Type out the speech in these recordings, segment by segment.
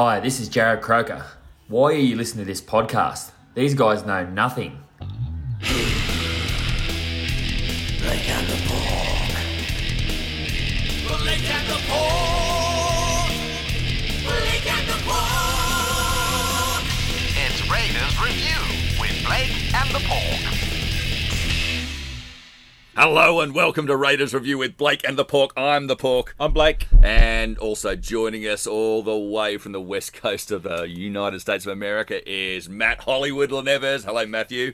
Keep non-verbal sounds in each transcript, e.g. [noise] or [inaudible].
Hi, this is Jarrod Croker. Why are you listening to this podcast? These guys know nothing. Blake and the Pork. Blake and the Pork. Blake and the Pork. It's Raiders Review with Blake and the Pork. Hello and welcome to Raiders Review with Blake and the Pork. I'm the Pork. I'm Blake. And also joining us all the way from the west coast of the United States of America is Matt Hollywood Leneves. Hello, Matthew.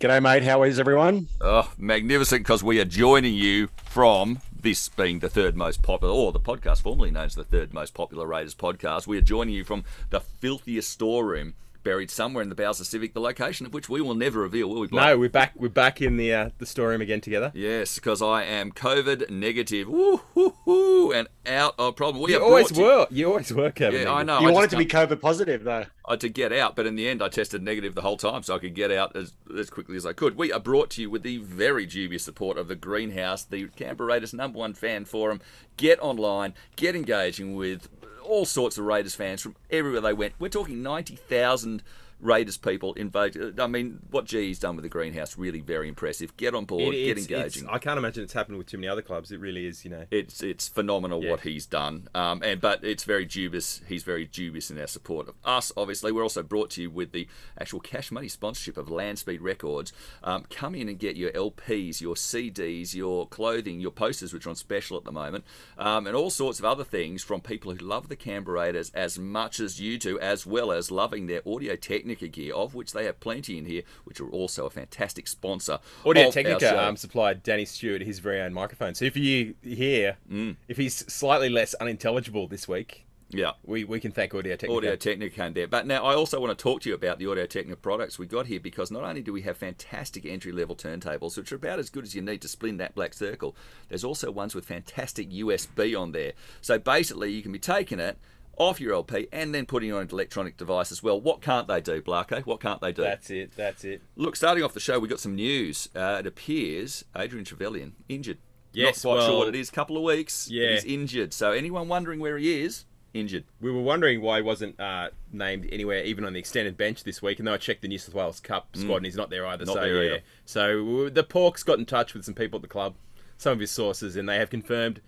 G'day, mate. How is everyone? Oh, magnificent because we are joining you from this being the third most popular, or the podcast formerly known as the third most popular Raiders podcast. We are joining you from the filthiest storeroom buried somewhere in the Bowser Civic, the location of which we will never reveal, will we? Blake? No, we're back. We're back in the uh, the storeroom again together. Yes, because I am COVID negative. Woo, hoo, hoo, and out of problem. We You always brought to- were. You always were, Kevin. Yeah, I know. You I wanted just to be COVID positive, though. uh, to get out, but in the end, I tested negative the whole time, so I could get out as, as quickly as I could. We are brought to you with the very dubious support of the Greenhouse, the Canberra Raiders' number one fan forum. Get online, get engaging with all sorts of Raiders fans from everywhere they went. We're talking ninety thousand. Raiders people invoted. I mean, what G's done with the greenhouse really very impressive. Get on board, It- get engaging. I can't imagine it's happened with too many other clubs. It really is. You know. It's it's phenomenal Yeah. what he's done, um, and but it's very dubious. He's very dubious in our support of us. Obviously, we're also brought to you with the actual cash money sponsorship of Landspeed Records. Um, come in and get your LPs, your CDs, your clothing, your posters, which are on special at the moment, um, and all sorts of other things from people who love the Canberra Raiders as much as you do, as well as loving their Audio Technica gear, of which they have plenty in here, which are also a fantastic sponsor. Audio Technica um, supplied Danny Stewart his very own microphone. So if you hear, Mm. if he's slightly less unintelligible this week, yeah. we, we can thank Audio Technica. Audio Technica came there. But now I also want to talk to you about the Audio Technica products we got here because not only do we have fantastic entry level turntables, which are about as good as you need to spin that black circle, there's also ones with fantastic USB on there. So basically, you can be taking it off your LP and then putting it on an electronic device as well. What can't they do, Blarko? What can't they do? That's it. That's it. Look, starting off the show, we got some news. Uh, it appears Adrian Trevilyan injured. Yes, Not quite sure what it is. Couple of weeks. Yeah. He's injured. So anyone wondering where he is, injured. We were wondering why he wasn't uh, named anywhere, even on the extended bench this week. And though I checked the New South Wales Cup squad, and he's not there either. Mm. Not so there yeah, either. so the Pork's got in touch with some people at the club, some of his sources, and they have confirmed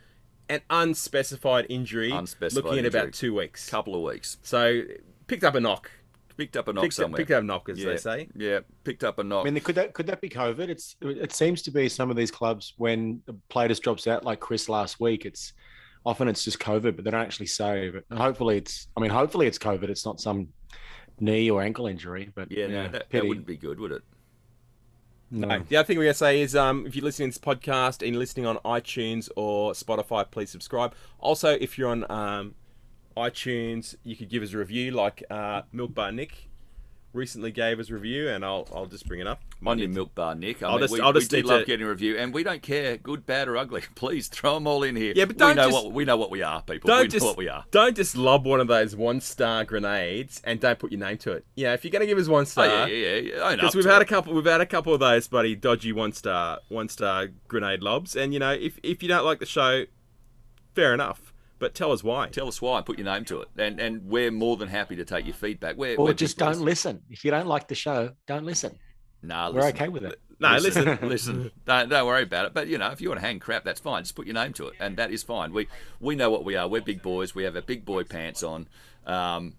an unspecified injury, Unspecified looking at injury. about two weeks. Couple of weeks. So picked up a knock. Picked up a knock Picked up, somewhere. picked up a knock, as yeah, they say. Yeah, picked up a knock. I mean, could that could that be COVID? It's it seems to be some of these clubs when the player just drops out, like Chris last week. It's often it's just COVID, but they don't actually say. But hopefully, it's. I mean, hopefully it's COVID. It's not some knee or ankle injury. But yeah, no, that, that wouldn't be good, would it? No. The other thing we're going to say is um, if you're listening to this podcast and you're listening on iTunes or Spotify, please subscribe. Also, if you're on um, iTunes, you could give us a review like uh, Milk Bar Nick recently gave us review, and I'll, I'll just bring it up. On your milk bar, Nick. I I'll mean, just- we, I'll just we do love to- getting a review, and we don't care, good, bad, or ugly. [laughs] Please throw them all in here. Yeah, but don't we know just- what we know what we are, people. Don't we just know what we are. don't just lob one of those one star grenades and don't put your name to it. Yeah, if you're going to give us one star, oh, yeah, yeah, yeah. Own Because we've had a couple, we've had a couple of those, buddy, dodgy one star, one star grenade lobs, and you know, if if you don't like the show, fair enough, but tell us why. Tell us why. Put your name to it, and and we're more than happy to take your feedback. We're, Or we're just don't listen. If you don't like the show, don't listen. Nah, We're okay with it. No, listen, [laughs] listen. Don't, don't worry about it. But you know, if you want to hang crap, that's fine. Just put your name to it, and that is fine. We we know what we are. We're big boys. We have our big boy pants on. Um,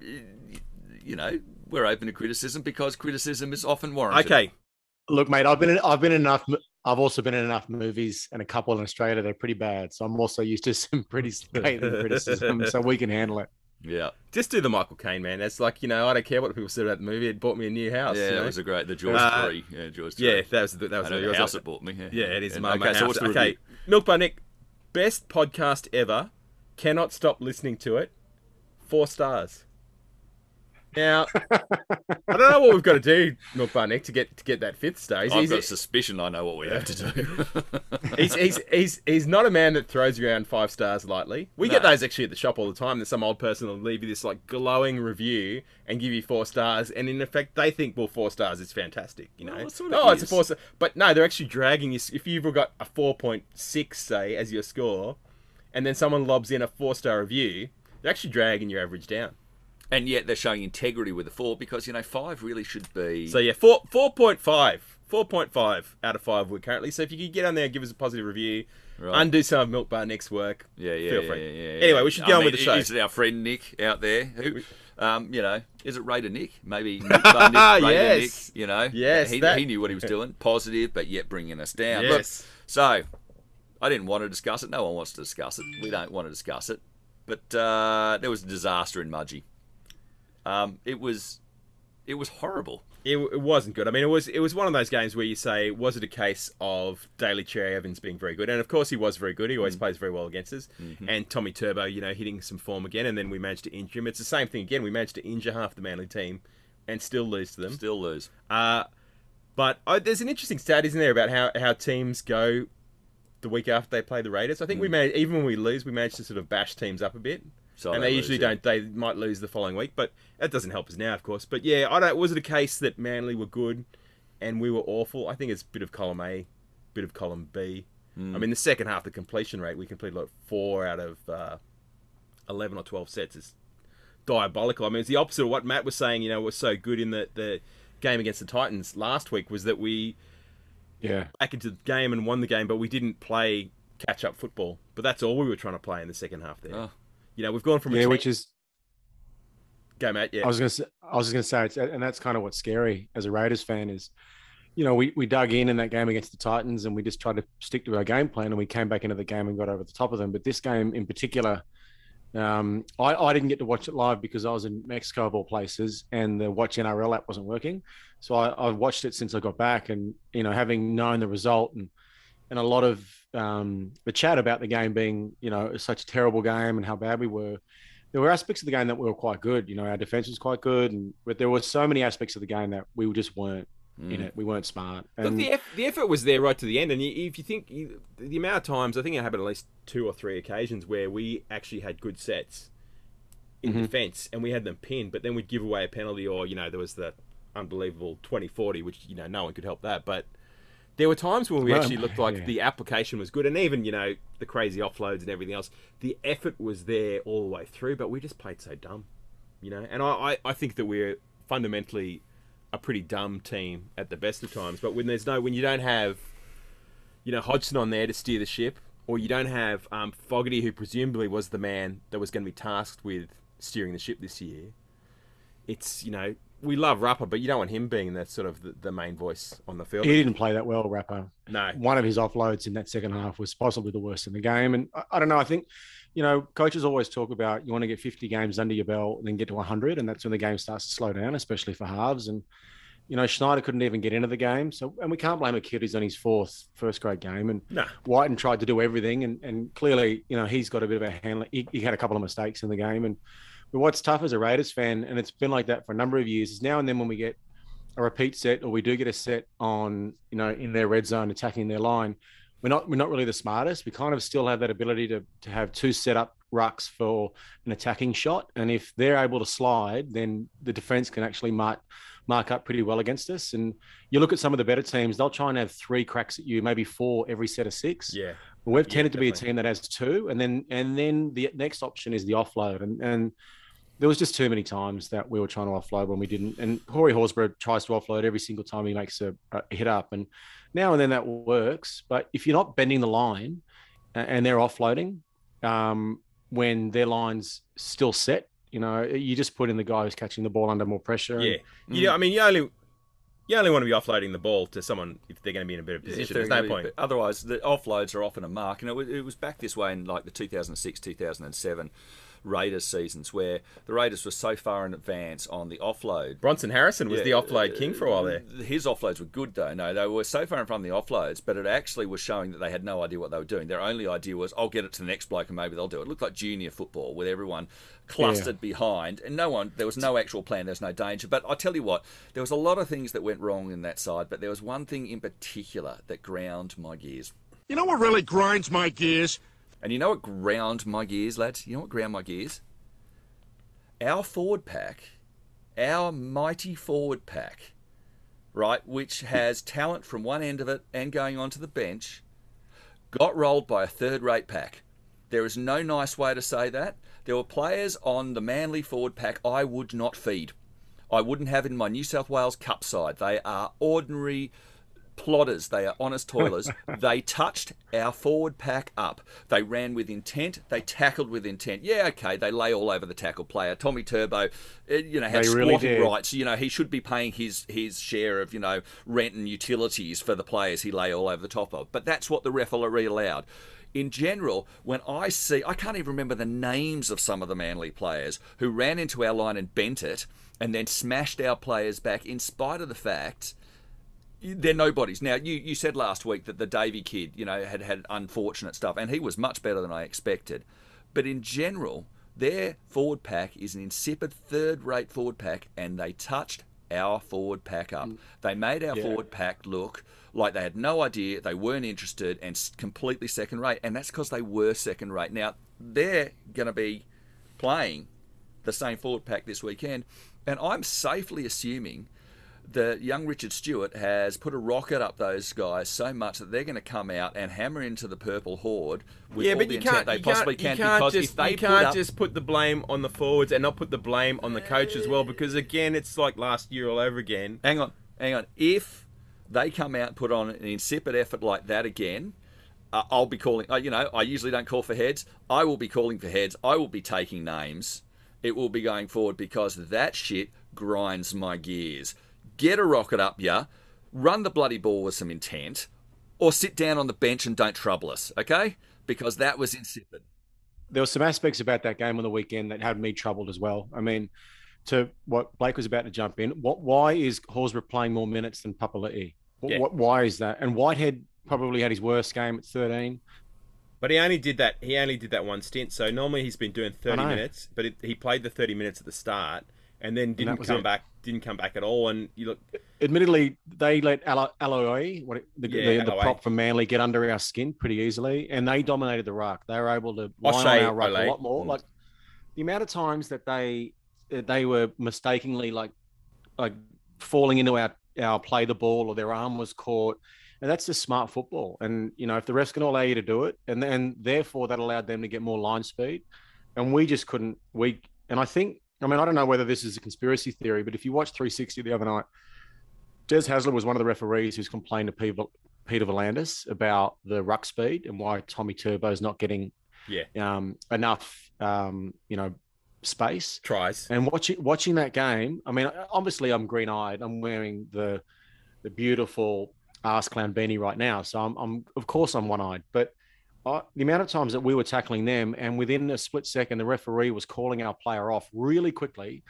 you know, we're open to criticism because criticism is often warranted. Okay, Look, mate, I've been in, I've been in enough. Mo- I've also been in enough movies and a couple in Australia. They're pretty bad, so I'm also used to [laughs] some pretty [laughs] scathing criticism, so we can handle it. Yeah, just do the Michael Caine man. It's like you know, I don't care what people said about the movie. It bought me a new house. yeah, you know? it was a great. The Jaws Uh, three. Yeah, Jaws three. yeah, that was the, that was know the, the house like- it bought me. Yeah, Yeah, it is And- my okay, okay, so house. what's the okay, review? Milk by Nick, best podcast ever. Cannot stop listening to it. Four stars. Now, [laughs] I don't know what we've got to do, Milk Bar Nick, to get to get that fifth star. He's, I've he's, got suspicion. I know what we have to do. [laughs] he's, he's, he's, he's not a man that throws around five stars lightly. We get those actually at the shop all the time. That some old person will leave you this like glowing review and give you four stars, and in effect they think well four stars is fantastic. You know, Well, that's what it oh it's a four star, but no, they're actually dragging you. If you've got a four point six say as your score, and then someone lobs in a four star review, You're actually dragging your average down. And yet they're showing integrity with the four because you know five really should be. So yeah, four four point five. 4.5 out of 5 we're currently. So if you could get on there and give us a positive review, Right. undo some of Milk Bar Nick's work, Yeah, yeah, feel free. yeah, yeah, Anyway, we should I go on mean, with the show. Is it our friend Nick out there? Who, um, you know, is it Raider Nick? Maybe [laughs] Nick, Bar Nick, Raider Yes. Nick. You know, Yes, he, that- he knew what he was [laughs] doing. Positive, but yet bringing us down. Yes. Look, so I didn't want to discuss it. No one wants to discuss it. We don't want to discuss it. But uh, there was a disaster in Mudgee. Um, it was, it was horrible. It, it wasn't good. I mean, it was it was one of those games where you say, was it a case of Daly Cherry Evans being very good? And of course, he was very good. He always plays very well against us. And Tommy Turbo, you know, hitting some form again. And then we managed to injure him. It's the same thing again. We managed to injure half the Manly team and still lose to them. Still lose. Uh, but oh, there's an interesting stat, isn't there, about how, how teams go the week after they play the Raiders. I think we managed, even when we lose, we managed to sort of bash teams up a bit. So and they they usually yeah. don't. They might lose the following week, but that doesn't help us now, of course. But yeah, I don't. Was it a case that Manly were good and we were awful? I think it's a bit of column A, bit of column B. I Hmm. mean, the second half, the completion rate we completed like four out of uh, eleven or twelve sets is diabolical. I mean, it's the opposite of what Matt was saying. You know, was so good in the the game against the Titans last week was that we Yeah. back into the game and won the game, but we didn't play catch up football. But that's all we were trying to play in the second half there. Oh. You know, we've gone from a Yeah, which is go, Matt. Yeah, I was gonna say, I was just gonna say, it's, and that's kind of what's scary as a Raiders fan is, you know, we, we dug in in that game against the Titans and we just tried to stick to our game plan and we came back into the game and got over the top of them. But this game in particular, um, I, I didn't get to watch it live because I was in Mexico of all places and the Watch NRL app wasn't working. So I, I've watched it since I got back and you know having known the result and and a lot of um, the chat about the game being you know such a terrible game and how bad we were there were aspects of the game that we were quite good. You know, our defense was quite good, and but there were so many aspects of the game that we just weren't Mm. in it. We weren't smart. Look, the, eff- the effort was there right to the end, and you, if you think you, the amount of times, I think it happened at least two or three occasions where we actually had good sets in Mhm. defence, and we had them pinned, but then we'd give away a penalty, or you know, there was the unbelievable 20-40, which you know no one could help that, but. There were times when we Well, actually looked like yeah. the application was good, and even you know the crazy offloads and everything else. The effort was there all the way through, but we just played so dumb, you know. And I, I, I think that we're fundamentally a pretty dumb team at the best of times. But when there's no, when you don't have, you know, Hodgson on there to steer the ship, or you don't have um, Fogarty, who presumably was the man that was going to be tasked with steering the ship this year, it's you know we love Rapper, but you don't want him being the sort of the, the main voice on the field. he didn't play that well, Rapper. no, One of his offloads in that second half was possibly the worst in the game. And I, I don't know. I think, you know, coaches always talk about you want to get 50 games under your belt and then get to 100, and that's when the game starts to slow down, especially for halves. And you know, Schneider couldn't even get into the game, so and we can't blame a kid who's on his fourth first grade game. And no. Wighton tried to do everything, and, and clearly, you know, he's got a bit of a handling. He, he had a couple of mistakes in the game, and but what's tough as a Raiders fan, and it's been like that for a number of years, is now and then when we get a repeat set or we do get a set on, you know, in their red zone attacking their line, we're not we're not really the smartest. We kind of still have that ability to to have two set up rucks for an attacking shot, and if they're able to slide, then the defense can actually mark mark up pretty well against us. And you look at some of the better teams; they'll try and have three cracks at you, maybe four every set of six. Yeah, But we've Yeah, tended to be a team that has two, and then and then the next option is the offload, and and there was just too many times that we were trying to offload when we didn't. And Corey Horsburgh tries to offload every single time he makes a, a hit up, and now and then that works. But if you're not bending the line and they're offloading, um, when their line's still set, you know, you just put in the guy who's catching the ball under more pressure. and- yeah. You I mean, you only you only want to be offloading the ball to someone if they're going to be in a better If position. There's no gonna be- point. Otherwise, the offloads are often a mark, and it was, it was back this way in like the 2006, 2007 Raiders seasons, where the Raiders were so far in advance on the offload. Bronson Harrison was Yeah, the offload king for a while there. uh, His offloads were good though. No, they were so far in front of the offloads, but it actually was showing that they had no idea what they were doing. Their only idea was, "I'll get it to the next bloke and maybe they'll do it." It looked like junior football with everyone clustered behind, and no one. There was no actual plan. There was no danger. But I tell you what, there was a lot of things that went wrong in that side. But there was one thing in particular that ground my gears. You know what really grinds my gears? And you know what ground my gears, lads? You know what ground my gears? Our forward pack, our mighty forward pack, right, which has talent from one end of it and going on to the bench, got rolled by a third rate pack. There is no nice way to say that, there were players on the Manly forward pack I would not feed. I wouldn't have in my New South Wales Cup side. They are ordinary plodders. They are honest [laughs] toilers. they touched our forward pack up. They ran with intent. They tackled with intent. Yeah, okay. They lay all over the tackle player. Tommy Turbo, eh, you know, had They squatting did. rights. You know, he should be paying his his share of you know rent and utilities for the players he lay all over the top of. But that's what the referee allowed. In general, when I see, I can't even remember the names of some of the Manly players who ran into our line and bent it, and then smashed our players back, in spite of the fact they're nobodies. Now, you, you said last week that the Davy kid, you know, had had unfortunate stuff, and he was much better than I expected. But in general, their forward pack is an insipid third-rate forward pack, and they touched our forward pack up. Mm. They made our forward pack look like they had no idea, they weren't interested, and completely second-rate. And that's because they were second-rate. Now, they're going to be playing the same forward pack this weekend, and I'm safely assuming that young Richard Stewart has put a rocket up those guys so much that they're going to come out and hammer into the purple horde with yeah, all but the you intent can't. they you possibly can't, can. you can't because just, if they you can't up, just put the blame on the forwards and not put the blame on the coach as well. Because again, it's like last year all over again. hang on, hang on, if they come out and put on an insipid effort like that again. Uh, I'll be calling. Uh, you know, I usually don't call for heads. I will be calling for heads. I will be taking names. It will be going forward because that shit grinds my gears. Get a rocket up, ya. Run the bloody ball with some intent, or sit down on the bench and don't trouble us, okay? Because that was insipid. there were some aspects about that game on the weekend that had me troubled as well. I mean, to what Blake was about to jump in, what why is Horsburgh playing more minutes than Papali'i? What, Yeah. what, why is that? And Whitehead probably had his worst game at 13. But he only did that. He only did that one stint. So normally he's been doing thirty minutes, but it, he played the thirty minutes at the start and then didn't was come it. back. Didn't come back at all. And you look, Admittedly, they let Alo- Aloe, what the, Yeah, the, the prop from Manly, get under our skin pretty easily, and they dominated the ruck. They were able to line on our ruck a lot more. Mm. Like the amount of times that they that they were mistakenly like like falling into our our play the ball or their arm was caught. And that's just smart football. And you know, if the refs can allow you to do it, and then therefore that allowed them to get more line speed, and we just couldn't. We and I think I mean I don't know whether this is a conspiracy theory, but if you watch 360 the other night, Des Hasler was one of the referees who's complained to Peter, Peter V'landys about the ruck speed and why Tommy Turbo is not getting yeah, um, enough, um, you know, space. tries. And watching watching that game, I mean, obviously I'm green eyed. I'm wearing the the beautiful ass clown beanie right now, so I'm, I'm of course I'm one eyed. But The amount of times that we were tackling them, and within a split second, the referee was calling our player off really quickly.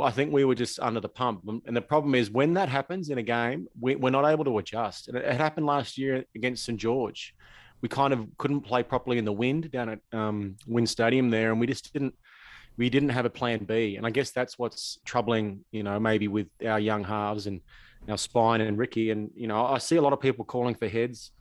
I think we were just under the pump. And the problem is when that happens in a game, we, we're not able to adjust. And it, it happened last year against St George. We kind of couldn't play properly in the wind down at um, WIN Stadium there, and we just didn't we didn't have a plan B. And I guess that's what's troubling, you know, maybe with our young halves and our spine and Ricky. And, you know, I see a lot of people calling for heads.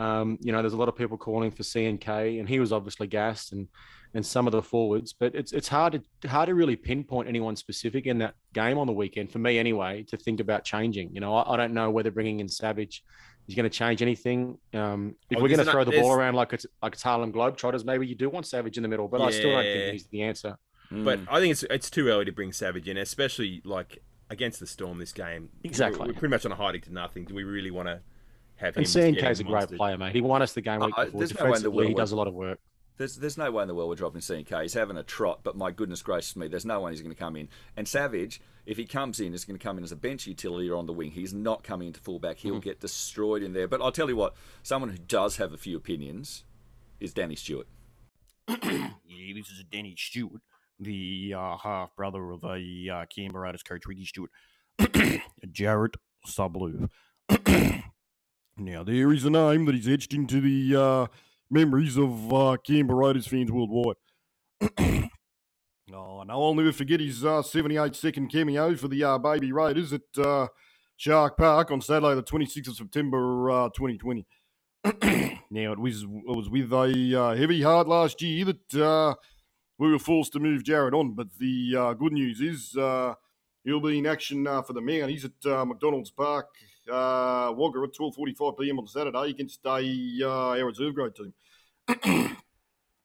Um, you know, there's a lot of people calling for CNK, and he was obviously gassed and and some of the forwards, but it's it's hard to hard to really pinpoint anyone specific in that game on the weekend for me anyway to think about changing. You know, I, I don't know whether bringing in Savage is going to change anything. Um, if Oh, we're going to throw ano- the ball around like it's like it's Harlem Globetrotters, maybe you do want Savage in the middle, but I still don't think he's the answer. But I think it's it's too early to bring Savage in, especially like against the Storm this game. Exactly. We're, we're pretty much on a hiding to nothing. Do we really want to have him? And CNK is a great player, mate. He won us the game week I- before. there's no way in the Defensively, he does a lot of work. There's there's no way in the world we're dropping CNK. He's having a trot, but my goodness gracious me, there's no one he's going to come in. And Savage, if he comes in, is going to come in as a bench utility or on the wing. He's not coming into fullback. He'll Mm-hmm. get destroyed in there. But I'll tell you what, someone who does have a few opinions is Danny Stewart. [clears throat] Yeah, this is a Danny Stewart, the uh, half brother of a uh, Canberra Raiders coach Ricky Stewart, [clears throat] Jarrett Sublu. [clears throat] now, there is a name that is etched into the uh, memories of uh, Canberra Raiders fans worldwide. oh, no, I'll never forget his uh, 78 second cameo for the uh, Baby Raiders at uh, Shark Park on Saturday, the 26th of September, uh, 2020. [clears throat] now, it was, it was with a uh, heavy heart last year that uh, we were forced to move Jared on. But the uh, good news is uh, he'll be in action uh, for the Mounties at uh, McDonald's Park, uh, Wagga at 12.45pm on Saturday against a uh, our reserve grade team. [clears throat]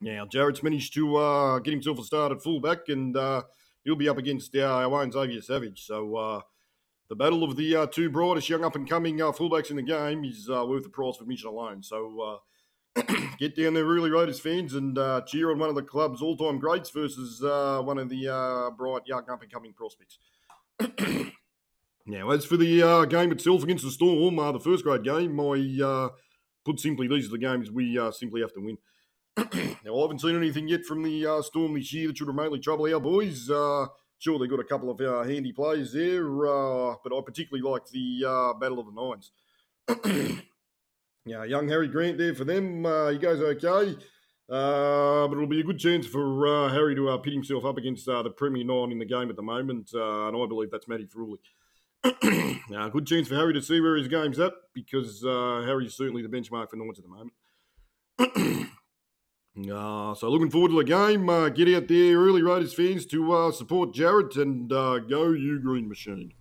Now, Jarrett's managed to uh, get himself a start at fullback, and uh, he'll be up against uh, our own Xavier Savage. So, uh, the battle of the uh, two brightest young up and coming uh, fullbacks in the game is worth the price for admission alone. So, [clears throat] get down there, really, Raiders fans, and cheer on one of the club's all time greats versus one of the bright young up and coming prospects. [clears throat] now, as for the uh, game itself against the Storm, uh, the first grade game, I uh, put simply, these are the games we uh, simply have to win. [clears throat] now, I haven't seen anything yet from the uh, Storm this year that should remotely trouble our boys. Uh, sure, they've got a couple of handy players there, but I particularly like the Battle of the Nines. [clears throat] yeah, young Harry Grant there for them. He goes okay. Uh, but it'll be a good chance for uh, Harry to uh, pit himself up against the Premier Nine in the game at the moment, and I believe that's Matty Frawley. [clears throat] uh, good chance for Harry to see where his game's at because uh, Harry's certainly the benchmark for Knights at the moment. [clears throat] Uh, so looking forward to the game. Uh, get out there, early Raiders fans, to uh, support Jarrett and uh, go you Green Machine.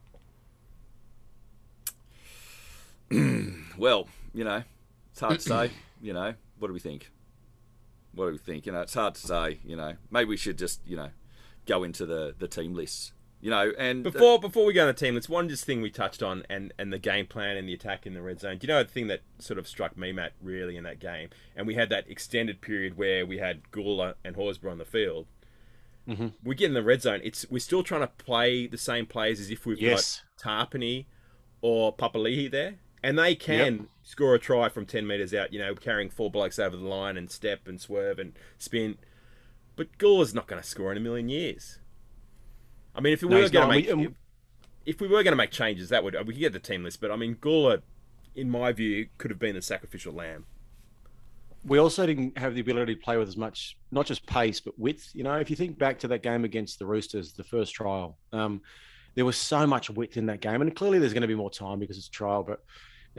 [clears throat] Well, you know, it's hard to say. You know, what do we think? What do we think? You know, it's hard to say. You know, maybe we should just you know go into the the team lists. You know, and Before before we go on the team, it's one just thing we touched on and, and the game plan and the attack in the red zone. Do you know the thing that sort of struck me, Matt, really in that game? And we had that extended period where we had Guler and Horsburgh on the field. Mm-hmm. We get in the red zone. It's we're still trying to play the same plays as if we've Yes. got Tapine or Papali'i there, and they can score a try from ten meters out. You know, carrying four blokes over the line and step and swerve and spin. But Guler's not going to score in a million years. I mean, if we No, were going to make We- um, if we were going to make changes, that would we could get the team list. But I mean, Guler, in my view, could have been the sacrificial lamb. we also didn't have the ability to play with as much, not just pace, but width. You know, if you think back to that game against the Roosters, the first trial, um, there was so much width in that game. And clearly there's going to be more time because it's a trial. But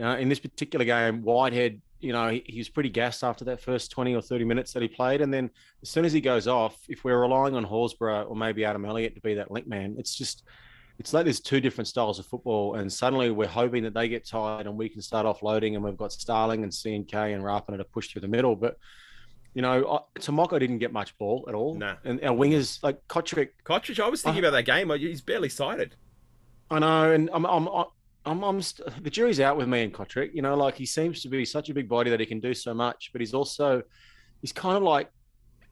uh, in this particular game, Whitehead, you know, he, he was pretty gassed after that first 20 or 30 minutes that he played. And then as soon as he goes off, if we're relying on Horsburgh or maybe Adam Elliott to be that link man, it's just, it's like there's two different styles of football, and suddenly we're hoping that they get tired and we can start offloading, and we've got Starling and CNK and Rapana to push through the middle. But you know, Timoko didn't get much ball at all, Nah. and our wingers like Cotric, Cotric, I was thinking about that game. He's barely sighted. I know, and I'm, I'm, I'm, I'm st- the jury's out with me and Cotric. You know, like he seems to be such a big body that he can do so much, but he's also, he's kind of like,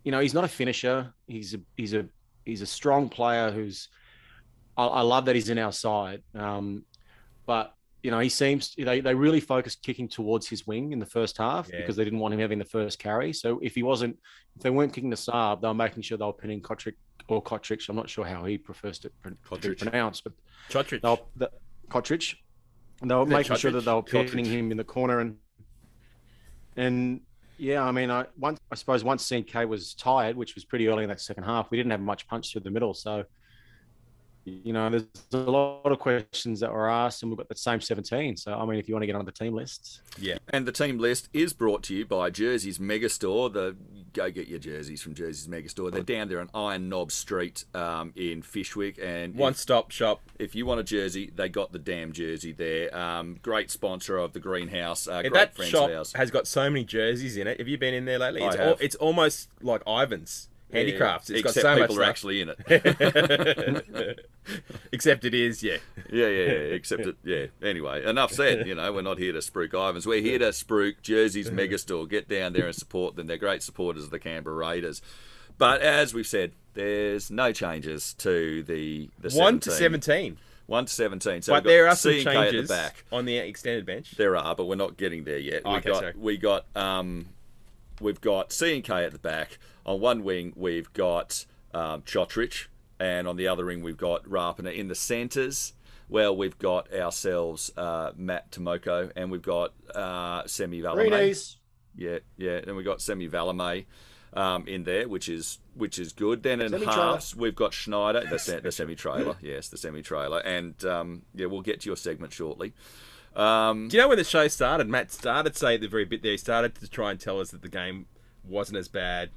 you know, he's not a finisher. He's a, he's a, he's a strong player who's. I, I love that he's in our side, um, but you know, he seems they, they really focused kicking towards his wing in the first half Yeah. because they didn't want him having the first carry. So if he wasn't, if they weren't kicking the sub, they were making sure they were pinning Cotric or Cotric. I'm not sure how he prefers to, to be pronounced, but Cotric. Cotric. And they were making sure that they were pinning him in the corner and and yeah, I mean, I once I suppose once CK was tired, which was pretty early in that second half, we didn't have much punch through the middle. So you know, there's a lot of questions that were asked, and we've got the same 17. So I mean, if you want to get on the team list, Yeah. And the team list is brought to you by Jersey's Megastore. The go get your jerseys from Jersey's Megastore. They're down there on Iron Knob Street um, in Fyshwick, and One if, stop shop. if you want a jersey, they got the damn jersey there. Um, great sponsor of the Greenhouse. Uh, And great that friends shop of ours. has got so many jerseys in it. Have you been in there lately? I It's, have. al- it's almost like Ivan's handicrafts. It's Except got so people much are stuff. actually in it. [laughs] Except it is, yeah. Yeah, yeah, yeah. Except it, yeah. Anyway, enough said. You know, we're not here to spruik Ivans. We're here to spruik Jersey's Megastore. Get down there and support them. They're great supporters of the Canberra Raiders. But as we've said, there's no changes to the the 1 to 17. 17. One to seventeen. So but we've got there are some C&K changes at the back. on the extended bench. There are, but we're not getting there yet. Oh, we okay, got sorry. we got um, we've got C and K at the back. On one wing, we've got um, Cotric, and on the other wing, we've got Rapana. In the centres, well, we've got ourselves uh, Matt Timoko, and we've got uh, Semi Valemei. Greenies. Yeah, yeah, and we've got Semi Valemei. Um, in there, which is which is good. Then in Semi-trailer. halves, we've got Schneider, the, se- the semi trailer, [laughs] yes, the semi trailer, and um, yeah, we'll get to your segment shortly. Um, Do you know when the show started? Matt started saying at the very bit there, he started to try and tell us that the game wasn't as bad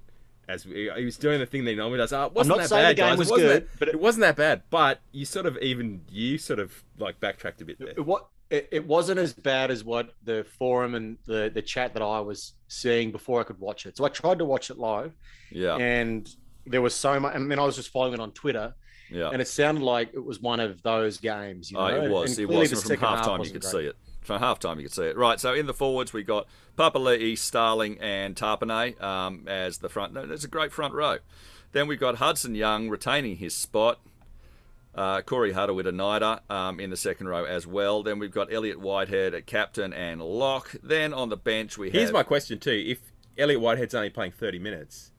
as we, he was doing the thing that he normally does. Oh, it wasn't not that saying bad, the game guys. was it wasn't good, that, but it, it- wasn't that bad. But you sort of even you sort of like backtracked a bit there. What it, it wasn't as bad as what the forum and the the chat that I was seeing before I could watch it. So I tried to watch it live, Yeah, and there was so much. And then I was just following it on Twitter, yeah. and it sounded like it was one of those games. You oh, know? Oh, it was. And It was. the from second half half time, you could great. see it. From half time, you could see it. Right. So in the forwards, we got Papali'i, Starling, and Tapine um, as the front. No, That's a great front row. Then we've got Hudson Young retaining his spot. Uh, Corey Harawira-Naera um, in the second row as well. Then we've got Elliott Whitehead at captain and lock. Then on the bench we Here's have my question too: If Elliott Whitehead's only playing 30 minutes,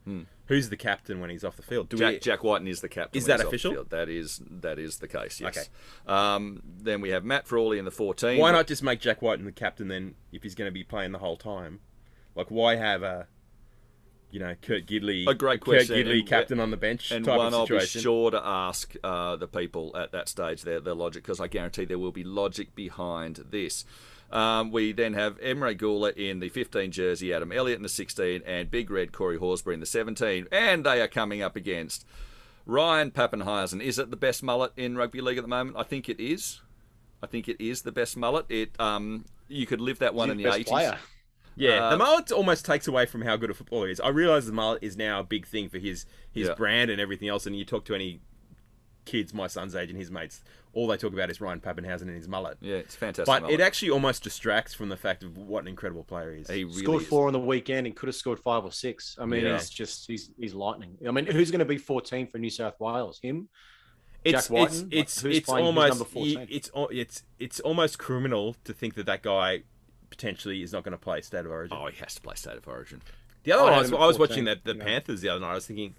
who's the captain when he's off the field? Do Hmm. Jack, we, Jack Wighton is the captain. Is that he's off the official? field. That is that is the case. Yes. Okay. Um, then we have Matt Frawley in the 14. why not just make Jack Wighton the captain then? If he's going to be playing the whole time, like why have a, you know, Kurt Gidley, A great question, Kurt Gidley and- captain on the bench And type one of I'll be sure to ask uh, the people at that stage their, their logic because I guarantee there will be logic behind this. Um, we then have Emre Guler in the 15 jersey, Adam Elliott in the 16, and Big Red Corey Horsburgh in the 17. And they are coming up against Ryan Papenhuyzen. Is it the best mullet in rugby league at the moment? I think it is. I think it is the best mullet. It um, you could live that one He's in the best 80s. player. Yeah, Uh, the mullet almost takes away from how good a footballer he is. I realise the mullet is now a big thing for his his Yeah. brand and everything else. And you talk to any kids my son's age and his mates, all they talk about is Ryan Papenhuyzen and his mullet. Yeah, it's fantastic. But mullet. it actually almost distracts from the fact of what an incredible player he is. he really Scored is. four on the weekend and could have scored five or six. I mean, Yeah. he's just he's he's lightning. I mean, who's going to be 14 for New South Wales? Him? it's Jack Wighton? it's Like, it's who's it's almost number 14? it's it's it's almost criminal to think that that guy potentially is not going to play State of Origin. Oh, he has to play State of Origin. the other I one, oh, I was, I was watching the, the yeah. Panthers the other night. I was thinking,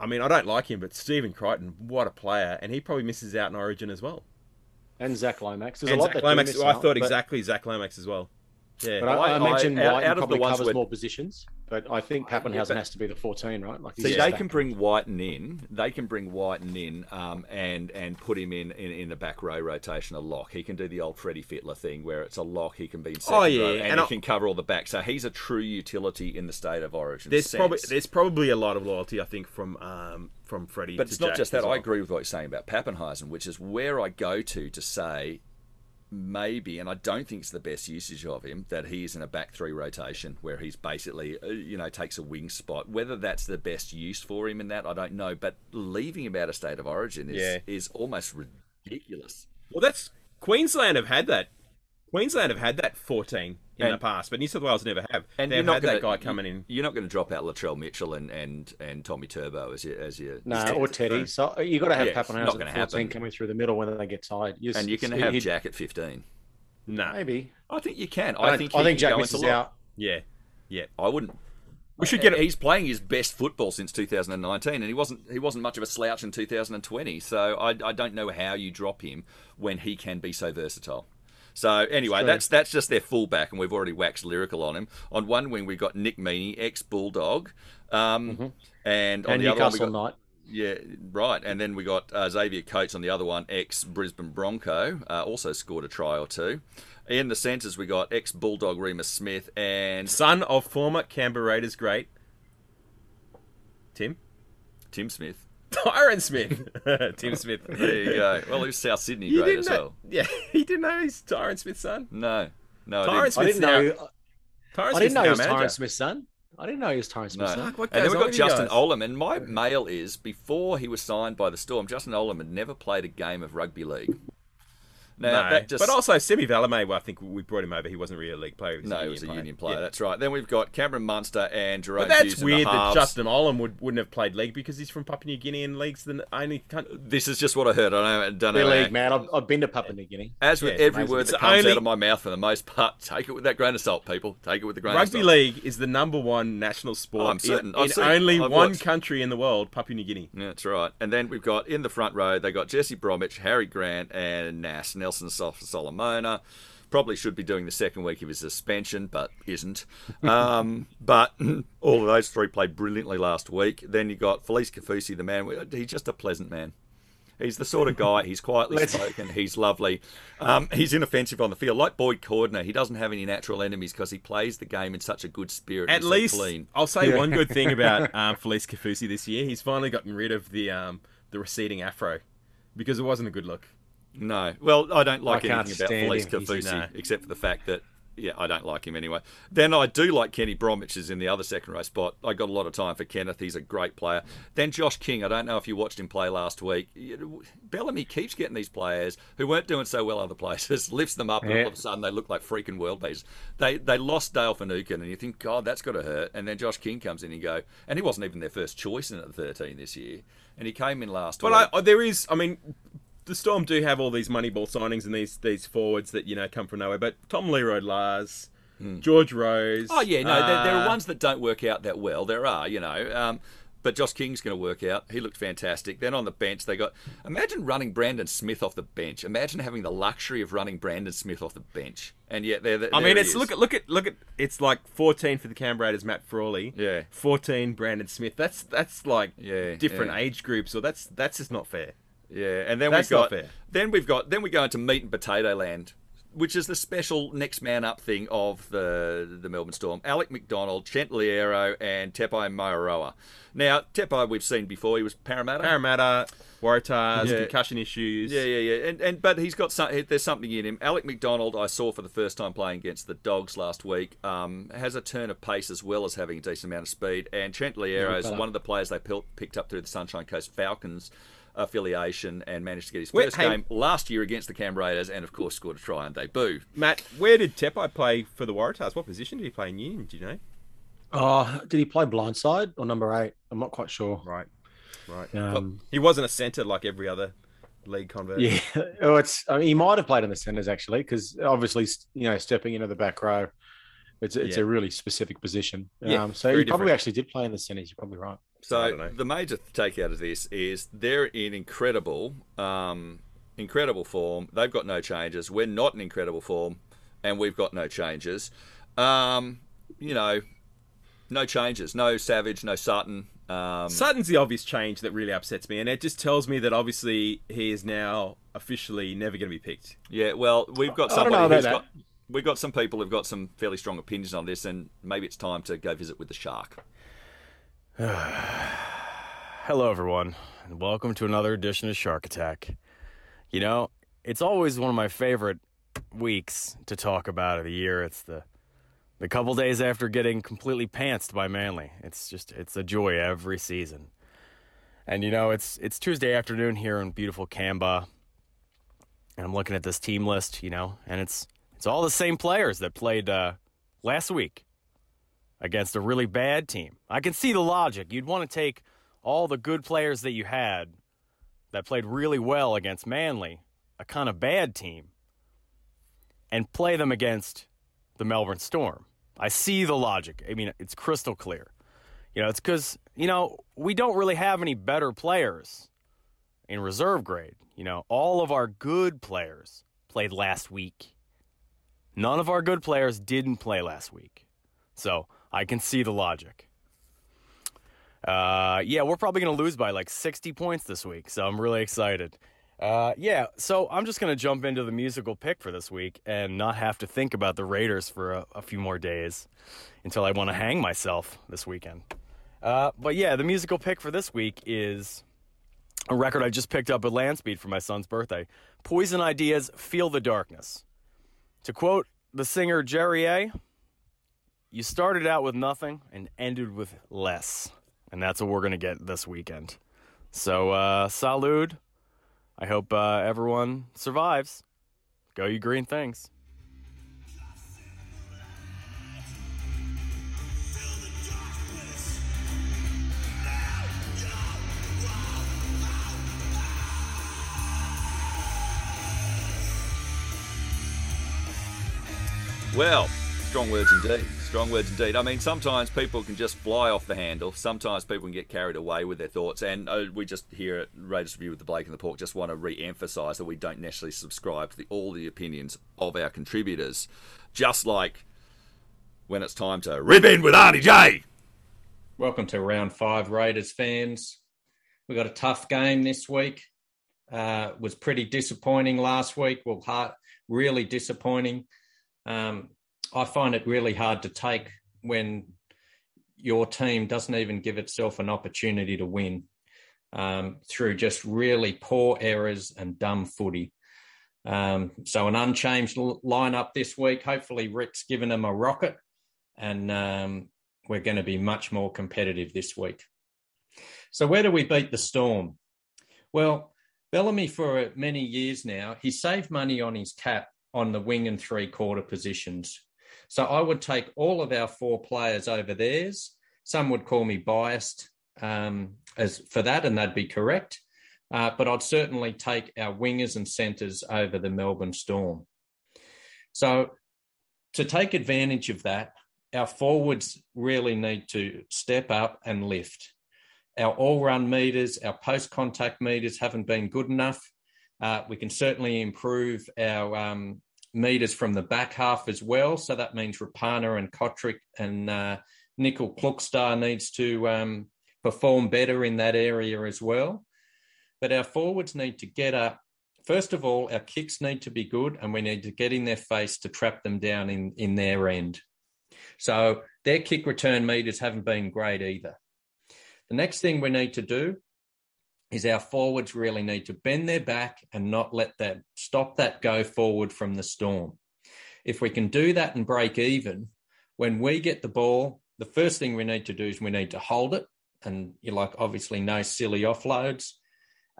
I mean, I don't like him, but Stephen Crichton, what a player, and he probably misses out in Origin as well. And Zach Lomax. There's And a lot Zach that Lomax, miss I out, but- exactly Zach Lomax as well. Yeah, But I, I, I- mentioned I- out- White out of the probably ones covers with- more positions, but I think Papenhuyzen but- has to be the 14, right? Like See, he's they just can that- bring Wighton in. They can bring Wighton in um, and and put him in, in in the back row rotation a lock. He can do the old Freddie Fittler thing where it's a lock. He can be in second Oh, yeah, row, and, and he I- can cover all the back. So he's a true utility in the state of origin. there's sense. probably there's probably a lot of loyalty, I think, from um, from Freddie. but to it's not Jack just that. as I agree with what you're saying about Papenhuyzen, which is where I go to to say maybe, and I don't think it's the best usage of him, that he is in a back three rotation where he's basically, uh, you know, takes a wing spot. Whether that's the best use for him in that, I don't know. But leaving him out of state of origin is, Yeah. is almost ridiculous. Well, that's Queensland have had that. Queensland have had that 14 in And- the past, but New South Wales never have. And They've you're not had gonna, that guy coming in. You're not going to drop out Latrell Mitchell and, and, and Tommy Turbo as your as your No, as or Teddy. So you got to have Yeah, it's not Papenhuyzen gonna at 14 happen. coming through the middle when they get tired. You and you can he- have he- Jack at 15. No, Maybe. I think you can. I, I think I think Jack go misses out. yeah, yeah. I wouldn't. We should get. He's playing his best football since 2019, and he wasn't. He wasn't much of a slouch in 2020. So I, I don't know how you drop him when he can be so versatile. So anyway, that's that's just their fullback, and we've already waxed lyrical on him. On one wing, we've got Nick Meaney, ex Bulldog, um, and on And the other one, we got Knight. yeah, right. And then we got uh, Xavier Coates on the other one, ex Brisbane Bronco, uh, also scored a try or two. In the centres, we got ex Bulldog Reimis Smith and Son of former Canberra Raiders great Tim Tim Smith. [laughs] Tyron Smith. [laughs] Tim Smith. There you go. Well, he was South Sydney You great didn't as know, well. Yeah, [laughs] he didn't know he's Tyron Smith's son. No, no, I Tyron didn't. I didn't now. know. Tyron I didn't know he was manager. Tyron Smith's son. I didn't know he was Tyron No. Smith's son. what And then we've got Justin guys? Olam, and my mail is before he was signed by the Storm, Justin Olam had never played a game of rugby league. Now No, that just but also Semi Valemei, well, I think we brought him over. He wasn't really a league player. He was no, a he was a union union player. Yeah. That's right. Then we've got Cameron Munster and Jerome But that's Hughes in weird the that. Justin Olam would, wouldn't have played league because he's from Papua New Guinea and league's the only country. This is just what I heard. I don't, I don't know. League man, I've, I've been to Papua New Guinea. As with Yeah, every amazing. word It's that comes only- out of my mouth, for the most part, take it with that grain of salt, people. Take it with the grain of Rugby salt. league is the number one national sport Oh, I'm certain. in, in seen- only I've one watched. country in the world, Papua New Guinea. Yeah, that's right. And then we've got in the front row, they got Jesse Bromwich, Harry Grant, and Nass. Nelson Sol- Solomona. Probably should be doing the second week of his suspension, but isn't. Um, [laughs] but [laughs] all of those three played brilliantly last week. Then you got Felise Kaufusi, the man. He's just a pleasant man. He's the sort of guy. He's quietly Let's- spoken. He's lovely. Um, he's inoffensive on the field, like Boyd Cordner. He doesn't have any natural enemies because he plays the game in such a good spirit. At He's so least, clean. I'll say one good thing [laughs] about um, Felise Kaufusi this year. He's finally gotten rid of the um, the receding afro because it wasn't a good look. No. Well, I don't like I anything about Felise. Kaufusi no. except for the fact that yeah, I don't like him anyway. Then I do like Kenny Bromwich is in the other second row spot. I got a lot of time for Kenneth. He's a great player. Then Josh King. I don't know if you watched him play last week. Bellamy keeps getting these players who weren't doing so well other places, [laughs] lifts them up, and all of a sudden they look like freaking world beaters. They they lost Dale Finucane, and you think, God, that's got to hurt. And then Josh King comes in and you go, and he wasn't even their first choice in at 13 this year, and he came in last But. I, there is, I mean, the Storm do have all these Moneyball signings and these these forwards that you know come from nowhere. But Tom Leroy, Lars, George Rose. Oh yeah, no, there, there are uh, ones that don't work out that well. There are, you know. Um, but Josh King's going to work out. He looked fantastic. Then on the bench, they got. Imagine running Brandon Smith off the bench. Imagine having the luxury of running Brandon Smith off the bench. And yet, there. I mean, it's look at look at look at it's like 14 for the Canberra Raiders, Matt Frawley. Yeah. 14 Brandon Smith. That's that's like Yeah, different yeah. age groups, or that's that's just not fair. Yeah, and then That's we've got. Then we've got. Then we go into meat and potato land, which is the special next man up thing of the the Melbourne Storm. Alec McDonald, Trent Loiero, and Tepai Moeroa. Now Tepai we've seen before. He was Parramatta. Parramatta, Waratahs, Yeah. concussion issues. Yeah, yeah, yeah. And and but he's got some. There's something in him. Alec McDonald, I saw for the first time playing against the Dogs last week. Um, has a turn of pace as well as having a decent amount of speed. And Trent Loiero is one of the players they picked up through the Sunshine Coast Falcons affiliation and managed to get his Wait, first hey- game last year against the Canberra Raiders, and of course scored a try on debut. Matt, where did Tepai play for the Waratahs? What position did he play in Union? Do you know? Oh, did he play blindside or number eight? I'm not quite sure. Right, right. Um, he wasn't a centre like every other league convert. yeah, [laughs] oh, it's. I mean, he might have played in the centres actually, because obviously, you know, stepping into the back row, it's it's Yeah. a really specific position. Yeah, um, so very he probably different. actually did play in the centres. You're probably right. I. So the major takeout of this is they're in incredible, um, incredible form. They've got no changes. We're not in incredible form, and we've got no changes. Um, you know, no changes. No Savage. No Sutton. Um, Sutton's the obvious change that really upsets me, and it just tells me that obviously he is now officially never going to be picked. yeah. Well, we've got somebody know about who's that. got. We've got some people who've got some fairly strong opinions on this, and maybe it's time to go visit with the shark. [sighs] Hello, everyone, and welcome to another edition of Shark Attack. You know, it's always one of my favorite weeks to talk about of the year. It's the the couple days after getting completely pantsed by Manly. It's just it's a joy every season. And you know, it's it's Tuesday afternoon here in beautiful Canberra, and I'm looking at this team list. You know, and it's it's all the same players that played uh, last week against a really bad team. I can see the logic. You'd want to take all the good players that you had that played really well against Manly, a kind of bad team, and play them against the Melbourne Storm. I see the logic. I mean, it's crystal clear. You know, it's because, you know, we don't really have any better players in reserve grade. You know, all of our good players played last week. None of our good players didn't play last week. So I can see the logic. Uh, yeah, we're probably going to lose by like 60 points this week, so I'm really excited. Uh, yeah, so I'm just going to jump into the musical pick for this week and not have to think about the Raiders for a, a few more days until I want to hang myself this weekend. Uh, but yeah, the musical pick for this week is a record I just picked up at Landspeed for my son's birthday Poison Ideas Feel the Darkness. To quote the singer Jerry A., you started out with nothing and ended with less. And that's what we're going to get this weekend. So, uh, salud. I hope uh, everyone survives. Go, you green things. Well, strong words indeed. Strong words indeed. I mean, sometimes people can just fly off the handle. Sometimes people can get carried away with their thoughts. And uh, we just here at Raiders Review with the Blake and the Pork just want to re-emphasise that we don't necessarily subscribe to the, all the opinions of our contributors. Just like when it's time to rip in with Arnie J. Welcome to round five, Raiders fans. We got a tough game this week. Uh, was pretty disappointing last week. Well, hard, really disappointing. Um, I find it really hard to take when your team doesn't even give itself an opportunity to win um, through just really poor errors and dumb footy. Um, so an unchanged lineup this week. Hopefully, Rick's given them a rocket, and um, we're going to be much more competitive this week. So where do we beat the Storm? Well, Bellamy for many years now, he saved money on his cap on the wing and three quarter positions. So I would take all of our four players over theirs. Some would call me biased um, as for that, and that'd be correct. Uh, but I'd certainly take our wingers and centres over the Melbourne Storm. So to take advantage of that, our forwards really need to step up and lift. Our all run meters, our post contact meters haven't been good enough. Uh, we can certainly improve our um, meters from the back half as well. So that means Rapana and Cotric and uh, Nicoll-Klokstad needs to um, perform better in that area as well. But our forwards need to get up. First of all, our kicks need to be good, and we need to get in their face to trap them down in, in their end. So their kick return meters haven't been great either. The next thing we need to do is our forwards really need to bend their back and not let that stop that go forward from the storm. If we can do that and break even, when we get the ball, the first thing we need to do is we need to hold it and you like obviously no silly offloads.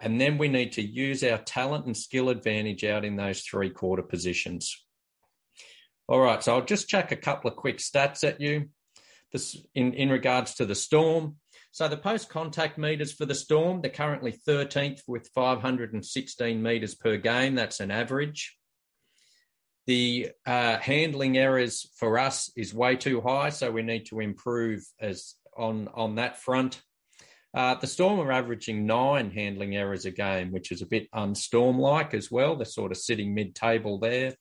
And then we need to use our talent and skill advantage out in those three quarter positions. All right, so I'll just check a couple of quick stats at you. This in, in regards to the storm. So the post contact meters for the Storm, they're currently 13th with 516 meters per game. That's an average. The uh, handling errors for us is way too high, so we need to improve as on on that front. Uh, the Storm are averaging nine handling errors a game, which is a bit unstorm like as well. They're sort of sitting mid table there.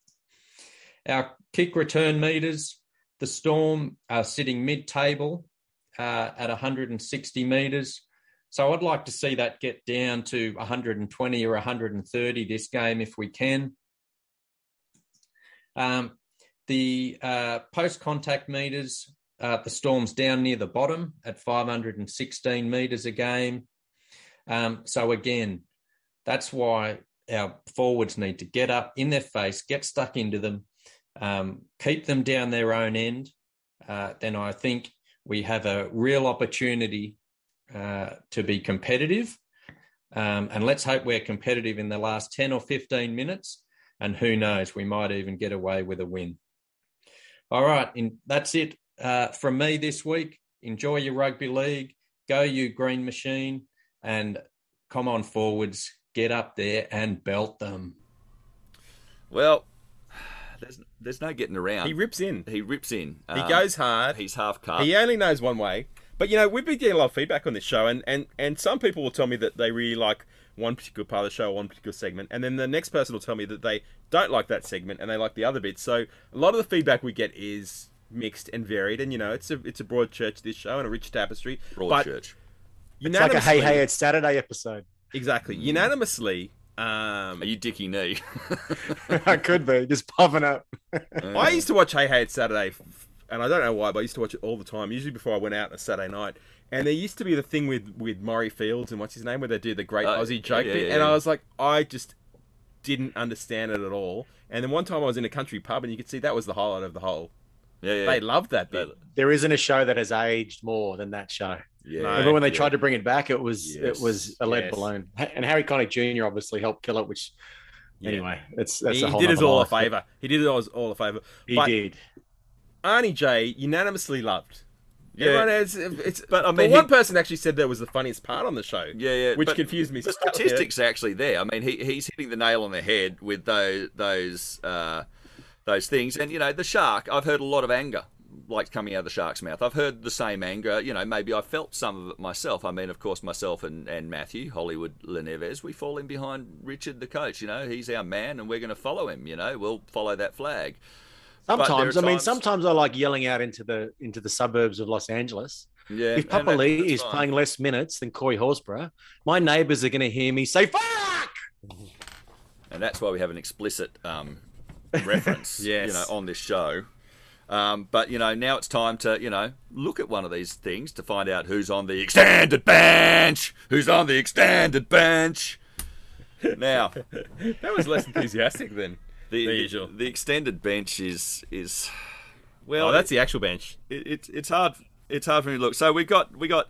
Our kick return meters, the Storm are sitting mid table uh, at 160 meters. So I'd like to see that get down to 120 or 130 this game if we can. Um, the uh, post contact meters, uh, the Storm's down near the bottom at 516 meters a game. Um, so again, that's why our forwards need to get up in their face, get stuck into them, um, keep them down their own end. Uh, then I think we have a real opportunity uh, to be competitive. Um, and let's hope we're competitive in the last 10 or 15 minutes. And who knows, we might even get away with a win. All right, in, that's it uh, from me this week. Enjoy your rugby league. Go, you green machine. And come on, forwards, get up there and belt them. Well, there's there's no getting around. He rips in. He rips in. He Um, goes hard. He's half cut. He only knows one way. But you know, we've been getting a lot of feedback on this show, and, and, and some people will tell me that they really like one particular part of the show, one particular segment, and then the next person will tell me that they don't like that segment and they like the other bits. So a lot of the feedback we get is mixed and varied, and you know, it's a it's a broad church this show and a rich tapestry. Broad but church. It's like a hey hey it's Saturday episode. exactly unanimously. Um, Are you Dicky Knee? [laughs] I could be just puffing up. I used to watch Hey Hey It's Saturday, and I don't know why, but I used to watch it all the time. Usually before I went out on a Saturday night. And there used to be the thing with with Murray Fields and what's his name, where they do the great Uh, Aussie joke yeah, bit, yeah, and I was like, I just didn't understand it at all. And then one time I was in a country pub, and you could see that was the highlight of the whole. yeah, yeah. They loved that bit. There isn't a show that has aged more than that show. Yeah. No. Remember when they yeah. tried to bring it back? It was Yes, it was a lead yes. balloon, and Harry Connick Jr. obviously helped kill it. Which Yeah. anyway, it's that's he a whole did us nother all a life, but favour. He did us all a favour. He But did. Arnie J unanimously loved. Yeah. Everyone has, it's, But, I but one he- person actually said that was the funniest part on the show. Yeah, yeah, which but confused me. The slightly. statistics are actually there. I mean, he, he's hitting the nail on the head with those those uh, those things. And you know, the shark. I've heard a lot of anger, like coming out of the shark's mouth. I've heard the same anger. You know, maybe I felt some of it myself. I mean, of course, myself and, and Matthew Hollywood Leneves, we fall in behind Richard, the coach. You know, he's our man, and we're going to follow him. You know, we'll follow that flag. Sometimes, are I mean, times- sometimes I like yelling out into the into the suburbs of Los Angeles. Yeah, if Papa that- Lee that's is fine. playing less minutes than Corey Horsburgh, my neighbours are going to hear me say "fuck." and that's why we have an explicit um, reference, Yes. [laughs] you know, on this show. Um, but you know, now it's time to you know look at one of these things to find out who's on the extended bench, who's on the extended bench. Now, [laughs] that was less enthusiastic than the, the usual. the extended bench is is well. oh, that's the actual bench. it, it, it's hard. It's hard for me to look. So we got we got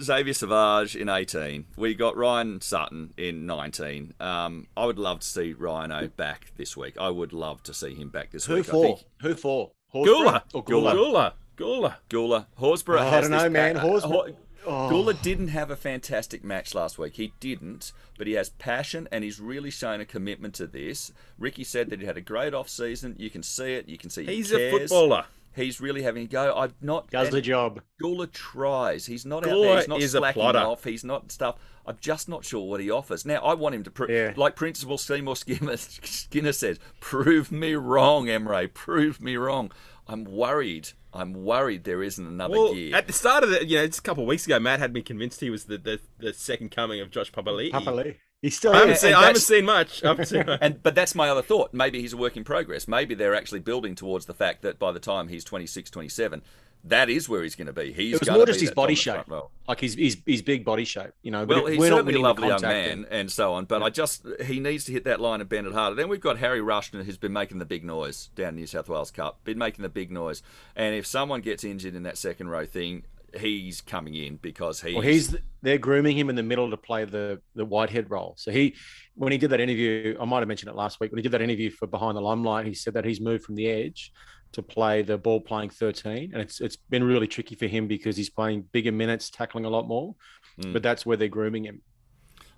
Xavier Savage in 18. We got Ryan Sutton in 19. Um, I would love to see Rhino back this week. I would love to see him back this Who week. I for? think Who for? Guler. Or Guler. Guler? Guler. Guler. Guler Horsburgh. Oh, I don't know, man. pa- Horsburgh- Hor- Guler didn't have a fantastic match last week. He didn't, but he has passion and he's really shown a commitment to this. Ricky said that he had a great off season. You can see it. You can see he He's a footballer. He's really having a go. I'm not. Does the job. Guler tries. He's not out there. He's not is slacking plotter. off. He's not stuff. I'm just not sure what he offers. Now, I want him to prove, Yeah. like Principal Seymour Skinner, [laughs] Skinner says, prove me wrong, Emre. Prove me wrong. I'm worried. I'm worried there isn't another Well, gear. at the start of the, you know, just a couple of weeks ago, Matt had me convinced he was the, the, the second coming of Josh Papali'i. Papa Lee. He's still I haven't, seen, I haven't seen much. I haven't seen [laughs] much. and but that's my other thought. Maybe he's a work in progress. Maybe they're actually building towards the fact that by the time he's 26, 27, that is where he's going to be. He's It was more just his body shape, like his his, his big body shape. You know, but Well, it- he's we're not certainly a lovely young man and- and so on, but I just he needs to hit that line and bend it harder. Then we've got Harry Rushton who's been making the big noise down in New South Wales Cup, been making the big noise, and if someone gets injured in that second row thing, he's coming in because he's, Well, he's they're grooming him in the middle to play the the Whitehead role. So he, when he did that interview, I might have mentioned it last week. When he did that interview for Behind the Limelight, he said that he's moved from the edge to play the ball playing 13, and it's it's been really tricky for him because he's playing bigger minutes, tackling a lot more. Mm. But that's where they're grooming him.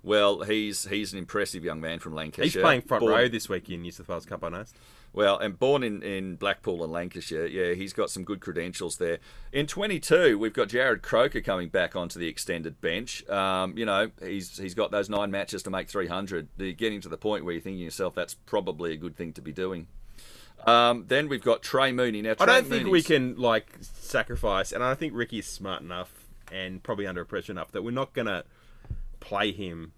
well, he's he's an impressive young man from Lancashire. He's playing front Born- row this week in New South Wales Cup, I noticed. Well, and born in, in Blackpool and Lancashire, yeah, he's got some good credentials there. In 22, we've got Jarrod Croker coming back onto the extended bench. Um, you know, he's he's got those nine matches to make 300. You're getting to the point where you're thinking to yourself, that's probably a good thing to be doing. Um, then we've got Trey Mooney. Now, I don't think we can like sacrifice, and I think Ricky's smart enough and probably under pressure enough that we're not gonna play him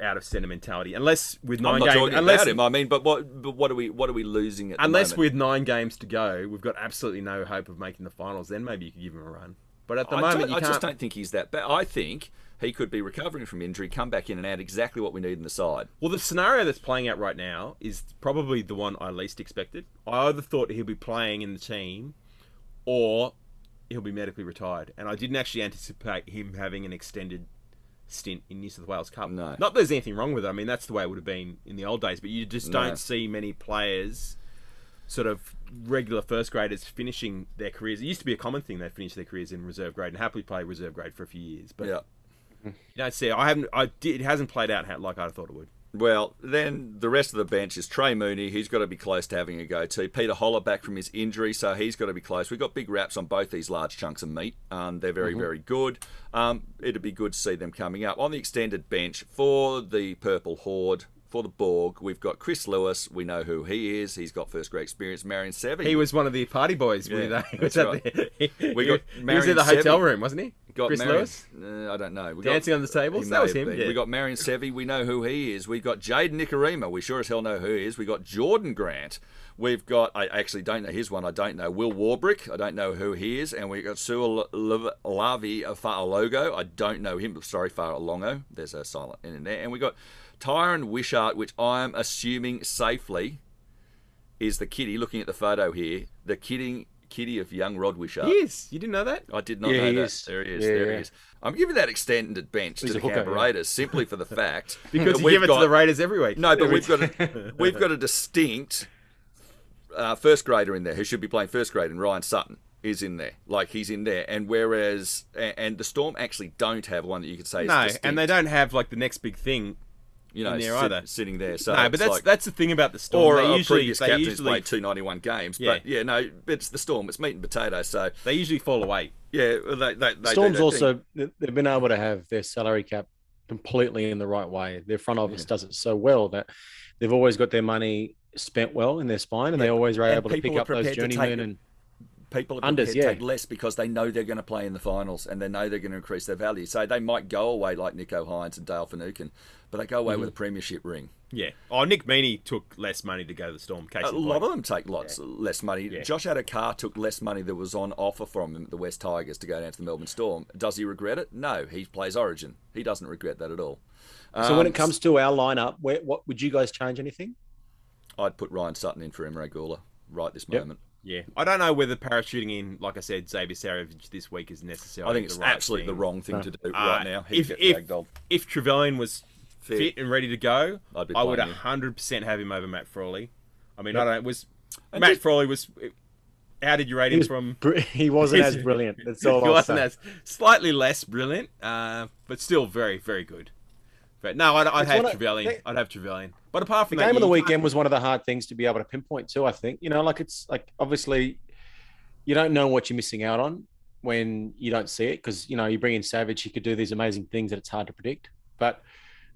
out of sentimentality unless with I'm nine not games. talking Unless about him. I mean, but what but what are we what are we losing at unless with nine games to go, we've got absolutely no hope of making the finals. Then maybe you could give him a run. But at the I, moment, you I just don't think he's that bad. I think he could be recovering from injury, come back in and add exactly what we need in the side. Well, the scenario that's playing out right now is probably the one I least expected. I either thought he'll be playing in the team, or he'll be medically retired, and I didn't actually anticipate him having an extended stint in New South Wales Cup. No. Not that there's anything wrong with it. I mean, that's the way it would have been in the old days, but you just don't see many players. Sort of regular first graders finishing their careers. It used to be a common thing they finish their careers in reserve grade and happily play reserve grade for a few years. But Yeah. you don't see. I haven't. I did. It hasn't played out how- like I thought it would. Well, then the rest of the bench is Trey Mooney. He's got to be close to having a go too. Peter Hola back from his injury, so he's got to be close. We've got big wraps on both these large chunks of meat. Um, they're very, very good. Um, it'd be good to see them coming up on the extended bench for the Purple Horde. For the Borg, we've got Chris Lewis. We know who he is. He's got first grade experience. Marion Seve. He was one of the party boys. Yeah, [laughs] that's right. the- We [laughs] got he was in the hotel Seve. room, wasn't he? Got Chris Marion- Lewis. Uh, I don't know. We Dancing on the tables? That was him, yeah. We got Marion Seve. We know who he is. We got Jade Nikorima. We sure as hell know who he is. We got Jordan Grant. We've got. I actually don't know his one. I don't know Will Warbrick. I don't know who he is. And we've got Sualauvi of Fa'alogo. I don't know him. Sorry, Fa'alongo. There's a silent N in there. And we got Tyron Wishart, which I'm assuming safely is the kitty. Looking at the photo here, the kidding kitty of young Rod Wishart. He is. You didn't know that? I did not Yeah, know he that. is. There he is. Yeah, there yeah. he is. I'm giving that extended bench He's to the Canberra. Raiders simply for the [laughs] fact Because you we've give it got, to the Raiders every week. No, but Every- we've got a [laughs] we've got a distinct uh, first grader in there who should be playing first grade, and Ryan Sutton is in there. Like he's in there, and whereas a- and the Storm actually don't have one that you could say is no, distinct, and they don't have like the next big thing. You know in there sit- either. sitting there. So no, but that's like, that's the thing about the Storm. or they usually previous they captain who's usually played 291 games. Yeah. But yeah, no, it's the Storm. It's meat and potatoes. So they usually fall away. yeah, well, they, they, they Storms that also thing. they- they've been able to have their salary cap completely in the right way. Their front office does it so well that they've always got their money spent well in their spine, and they always are and able to pick up those prepared to journeymen it. and people are Unders, prepared to take less because they know they're going to play in the finals and they know they're going to increase their value. So they might go away like Nicho Hynes and Dale Finucane, but they go away Mm-hmm. with a premiership ring. Yeah. Oh, Nick Meaney took less money to go to the Storm. Case A lot point. of them take lots less money. Yeah. Josh Addo-Carr took less money that was on offer from him at the West Tigers to go down to the Melbourne Storm. Does he regret it? No, he plays Origin. He doesn't regret that at all. So when Um, it comes to our lineup, where, what would you guys change anything? I'd put Ryan Sutton in for Emre Guler right this Yep. Moment. Yeah. I don't know whether parachuting in, like I said, Xavier Savage this week is necessary. I think it's the right absolutely thing. the wrong thing to do Uh, right now. He'd if if, ragdolled. if Trevilyan was Fit. fit, and ready to go, I'd be I would hundred percent have him over Matt Frawley. I mean, I don't was And Matt just- Frawley was. How did you rate him was from? br- he wasn't as [laughs] brilliant. That's all he I'll wasn't say. as slightly less brilliant, uh, but still very very good. But no, I'd, I'd have Trevilyan. they- I'd have Trevilyan. But apart The from that, game of the weekend was one of the hard things to be able to pinpoint too. I think you know, like it's like obviously you don't know what you're missing out on when you don't see it because you know you bring in Savage, he could do these amazing things that it's hard to predict. But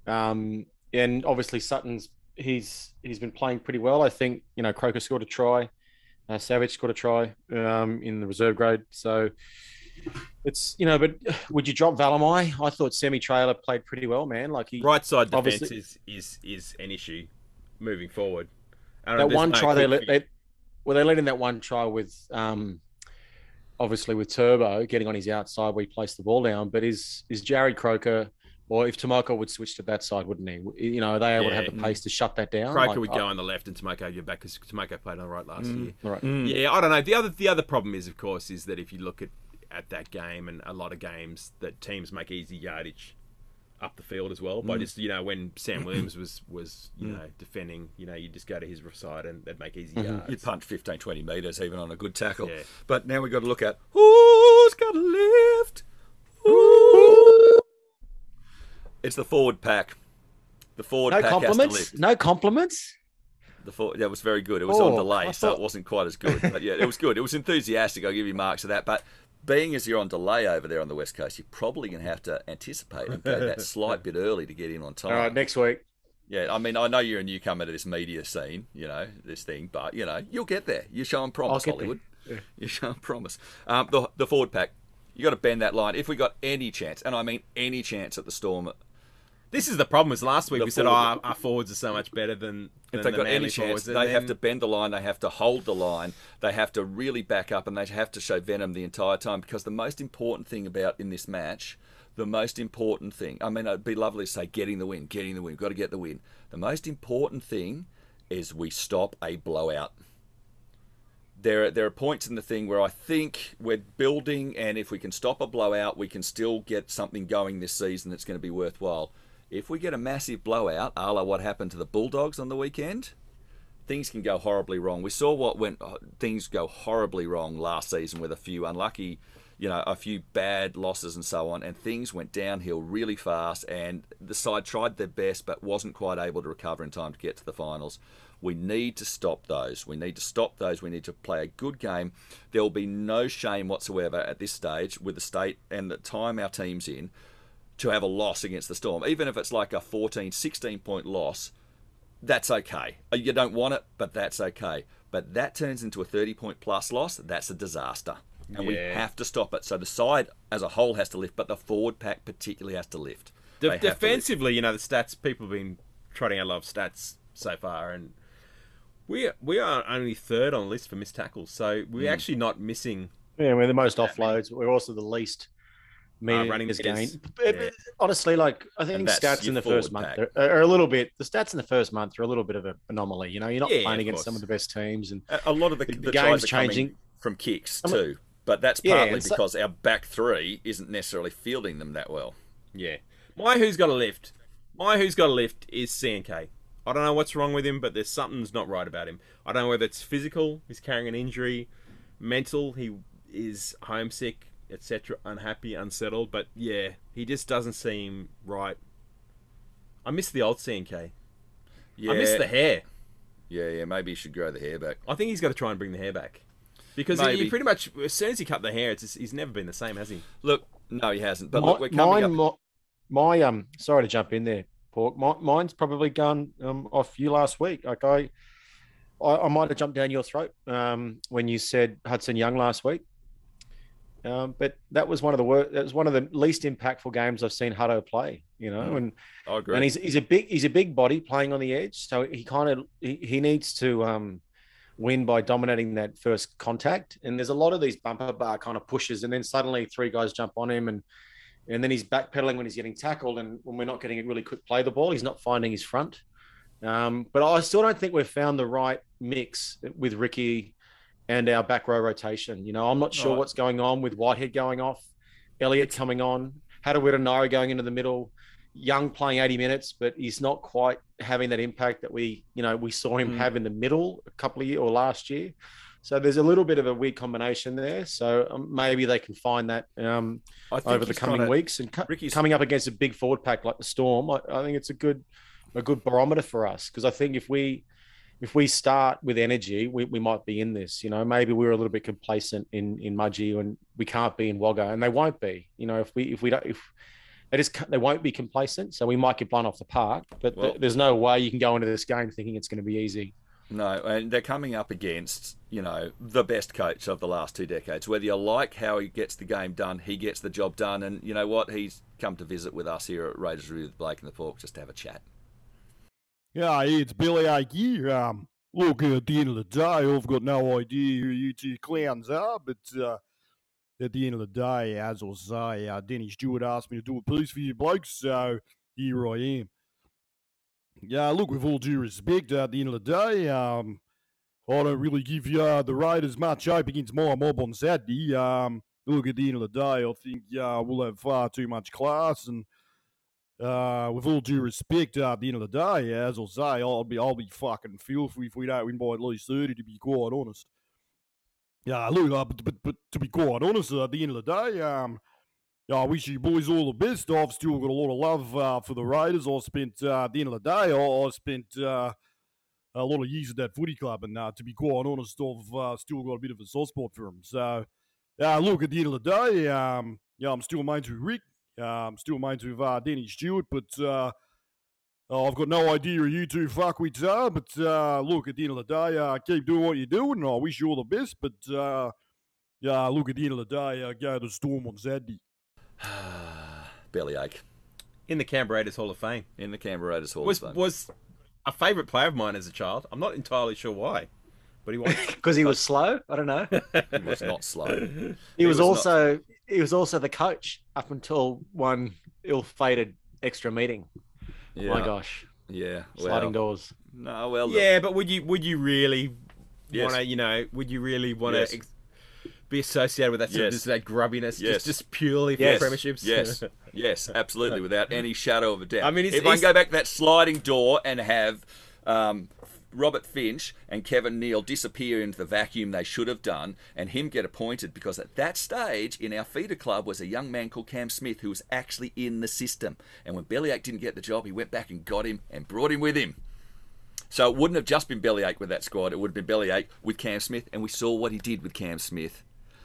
um, and obviously Sutton's he's he's been playing pretty well. I think you know Croker scored a try, uh, Savage scored a try um, in the reserve grade. So it's you know, but would you drop Valemei? I thought Semi Trailer played pretty well, man. Like he right side defense is, is is an issue moving forward. That one no try they let they well they let in that one try with um obviously with Turbo getting on his outside where he placed the ball down, but is is Jarrod Croker or if Timoko would switch to that side, wouldn't he? You know, are they able to have Yeah. the pace to shut that down? Croker Like, would I- go on the left and Timoko go back because Timoko played on the right last year. Right. Yeah, I don't know. The other the other problem is, of course, is that if you look at at that game and a lot of games that teams make easy yardage up the field as well by Mm. just you know when Sam Williams [clears throat] was was you know defending, you know you just go to his side and they'd make easy Mm-hmm. yards. You'd punch 15, 20 metres even on a good tackle. Yeah. But now we've got to look at who's got a lift. Ooh. It's the forward pack. The forward No pack has to compliments. lift. No compliments. The for- that was very good. It was on Oh, delay, I so it wasn't quite as good. But yeah, it was good. It was enthusiastic. I'll give you marks for that. But being as you're on delay over there on the west coast, you're probably going to have to anticipate and go that [laughs] slight bit early to get in on time. All right, next week. Yeah, I mean, I know you're a newcomer to this media scene, you know, this thing, but you know, you'll get there. You're showing promise. Hollywood. [laughs] You're showing promise. Um, the the forward pack, you got to bend that line. If we got any chance, and I mean any chance at the Storm, This is the problem. Was last week The we said, forward- "Oh, our, forwards are so much better than." if they the got any chance, forwards," and they have to bend the line. They have to hold the line. They have to really back up, and they have to show venom the entire time. Because the most important thing about in this match, the most important thing. I mean, it'd be lovely to say getting the win, getting the win. We've got to get the win. The most important thing is we stop a blowout. There, are- there are points in the thing where I think we're building, and if we can stop a blowout, we can still get something going this season that's going to be worthwhile. If we get a massive blowout, a la what happened to the Bulldogs on the weekend, things can go horribly wrong. We saw what went uh, things go horribly wrong last season with a few unlucky, you know, a few bad losses and so on, and things went downhill really fast. And the side tried their best but wasn't quite able to recover in time to get to the finals. We need to stop those. We need to stop those. We need to play a good game. There will be no shame whatsoever at this stage with the state and the time our team's in to have a loss against the Storm, even if it's like a 14, 16 point loss that's okay. Uh, You don't want it, but that's okay. But that turns into a 30 point plus loss, that's a disaster. And we have to stop it. So the side as a whole has to lift, but the forward pack particularly has to lift. De- They have to lift. defensively, you know, the stats people have been trotting out a lot of stats so far, and we we are only third on the list for missed tackles. So we're actually not missing. Yeah, we're the most offloads. We're also the least Uh, meters running gained. game. Yeah. Honestly, like I think that's stats in the first month are, are a little bit. The stats in the first month are a little bit of an anomaly. You know, you're not Yeah, playing of against some of the best teams, and A- a lot of the, The- the, the game's are coming changing. from kicks too. But that's Yeah, partly and so- because our back three isn't necessarily fielding them that well. Yeah, my who's got a lift. My who's got a lift is CNK. I don't know what's wrong with him, but there's something's not right about him. I don't know whether it's physical, he's carrying an injury, mental, he is homesick, etc., unhappy, unsettled. But yeah, he just doesn't seem right. I miss the old CNK. Yeah, I miss the hair. yeah, yeah. Maybe he should grow the hair back. I think he's got to try and bring the hair back. Because he, Maybe. he pretty much, as soon as he cut the hair, it's just, he's never been the same, has he? Look, no, he hasn't. But my, look, we're coming mine, up. my, my um. Sorry to jump in there, Pork. My, mine's probably gone um, off you last week. Like I, I, I might have jumped down your throat um, when you said Hudson Young last week. Um, but that was one of the wor- that was one of the least impactful games I've seen Hutto play. You know, Mm. and I agree. and he's he's a big he's a big body playing on the edge, so he kind of he, he needs to um, win by dominating that first contact. And there's a lot of these bumper bar kind of pushes, and then suddenly three guys jump on him, and and then he's backpedaling when he's getting tackled, and when we're not getting a really quick play the ball, he's not finding his front. Um, but I still don't think we've found the right mix with Ricky and our back row rotation. You know, I'm not sure Right. what's going on with Whitehead going off, Elliott coming on, Harawira-Naera going into the middle, Young playing 80 minutes, but he's not quite having that impact that we, you know, we saw him Mm. have in the middle a couple of years or last year. So there's a little bit of a weird combination there. So um, maybe they can find that um, over the coming weeks and cu- Ricky's- coming up against a big forward pack like the Storm. I, I think it's a good a good barometer for us because I think if we if we start with energy, we, we might be in this. You know, maybe we're a little bit complacent in in Mudgee and we can't be in Wagga, and they won't be. You know, if we if we don't if they just they won't be complacent, so we might get blown off the park. But th- there's no way you can go into this game thinking it's going to be easy. No, and they're coming up against, you know, the best coach of the last two decades. Whether you like how he gets the game done, he gets the job done. And you know what? He's come to visit with us here at Raiders Review with Blake and the Pork just to have a chat. Yeah, it's Bellyache here. Um, look, at the end of the day, I've got no idea who you two clowns are, but uh, at the end of the day, as I say, uh, Denny Stewart asked me to do a piece for you blokes, so here I am. Yeah, look, with all due respect, at the end of the day, um, I don't really give uh, the Raiders much hope against my mob on Saturday. Um, look, at the end of the day, I think uh, we'll have far too much class and uh, with all due respect, uh, at the end of the day, as I'll say, I'll be I'll be fucking filthy if we don't win by at least thirty. To be quite honest, yeah. Look, uh, but, but but to be quite honest, uh, at the end of the day, um, yeah, I wish you boys all the best. I've still got a lot of love uh, for the Raiders. I spent uh, at the end of the day, I, I spent uh, a lot of years at that footy club, and to be quite honest, I've still got a bit of a soft spot for them. So, uh, look, at the end of the day, um, yeah, I'm still mates with Rick. Um, still mates with uh, Denny Stewart, but uh, oh, I've got no idea who you two fuckwits are. But uh, look, at the end of the day, uh, keep doing what you're doing. and I wish you all the best. But uh, yeah, look, at the end of the day, uh, go to Storm on Saturday. [sighs] Bellyache in the Canberra Raiders Hall of Fame. in the Canberra Raiders Hall Was of Fame. was a favourite player of mine as a child. I'm not entirely sure why, but he was. [laughs] Because he was slow. I don't know. [laughs] He was not slow. He, was, was not- also he was also the coach up until one ill-fated extra meeting. Yeah. My gosh, Yeah. sliding doors. No, well, look, yeah, but would you would you really Yes. want to? You know, would you really want to Yes. ex- be associated with that sort Yes. of just that grubbiness, Yes. just just purely for Yes. premierships? Yes, [laughs] yes, absolutely, without any shadow of a doubt. I mean, it's- if I can go back to that sliding door and have um, Robert Finch and Kevin Neil disappear into the vacuum they should have done, and him get appointed, because at that stage in our feeder club was a young man called Cam Smith who was actually in the system, and when Bellyache didn't get the job, he went back and got him and brought him with him. So it wouldn't have just been Bellyache with that squad; it would have been Bellyache with Cam Smith, and we saw what he did with Cam Smith.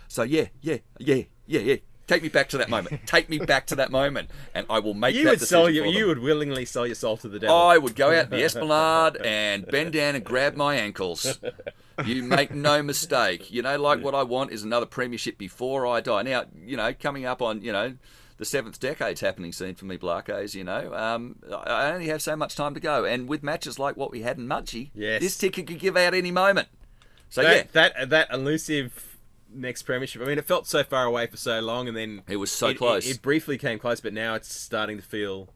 So yeah, yeah, yeah, yeah, yeah. Take me back to that moment. Take me back to that moment, and I will make You that would sell decision you. You would willingly sell your soul to the devil. I would go out the [laughs] esplanade and bend down and grab my ankles. You make no mistake. You know, like what I want is another premiership before I die. Now, you know, coming up on, you know, the seventh decade's happening soon for me, Blarkos, you know. Um, I only have so much time to go. And with matches like what we had in Mudgee, Yes. this ticket could give out any moment. So, that, yeah, that that elusive next premiership. I mean, it felt so far away for so long, and then It was so it, close. It, it briefly came close, but now it's starting to feel.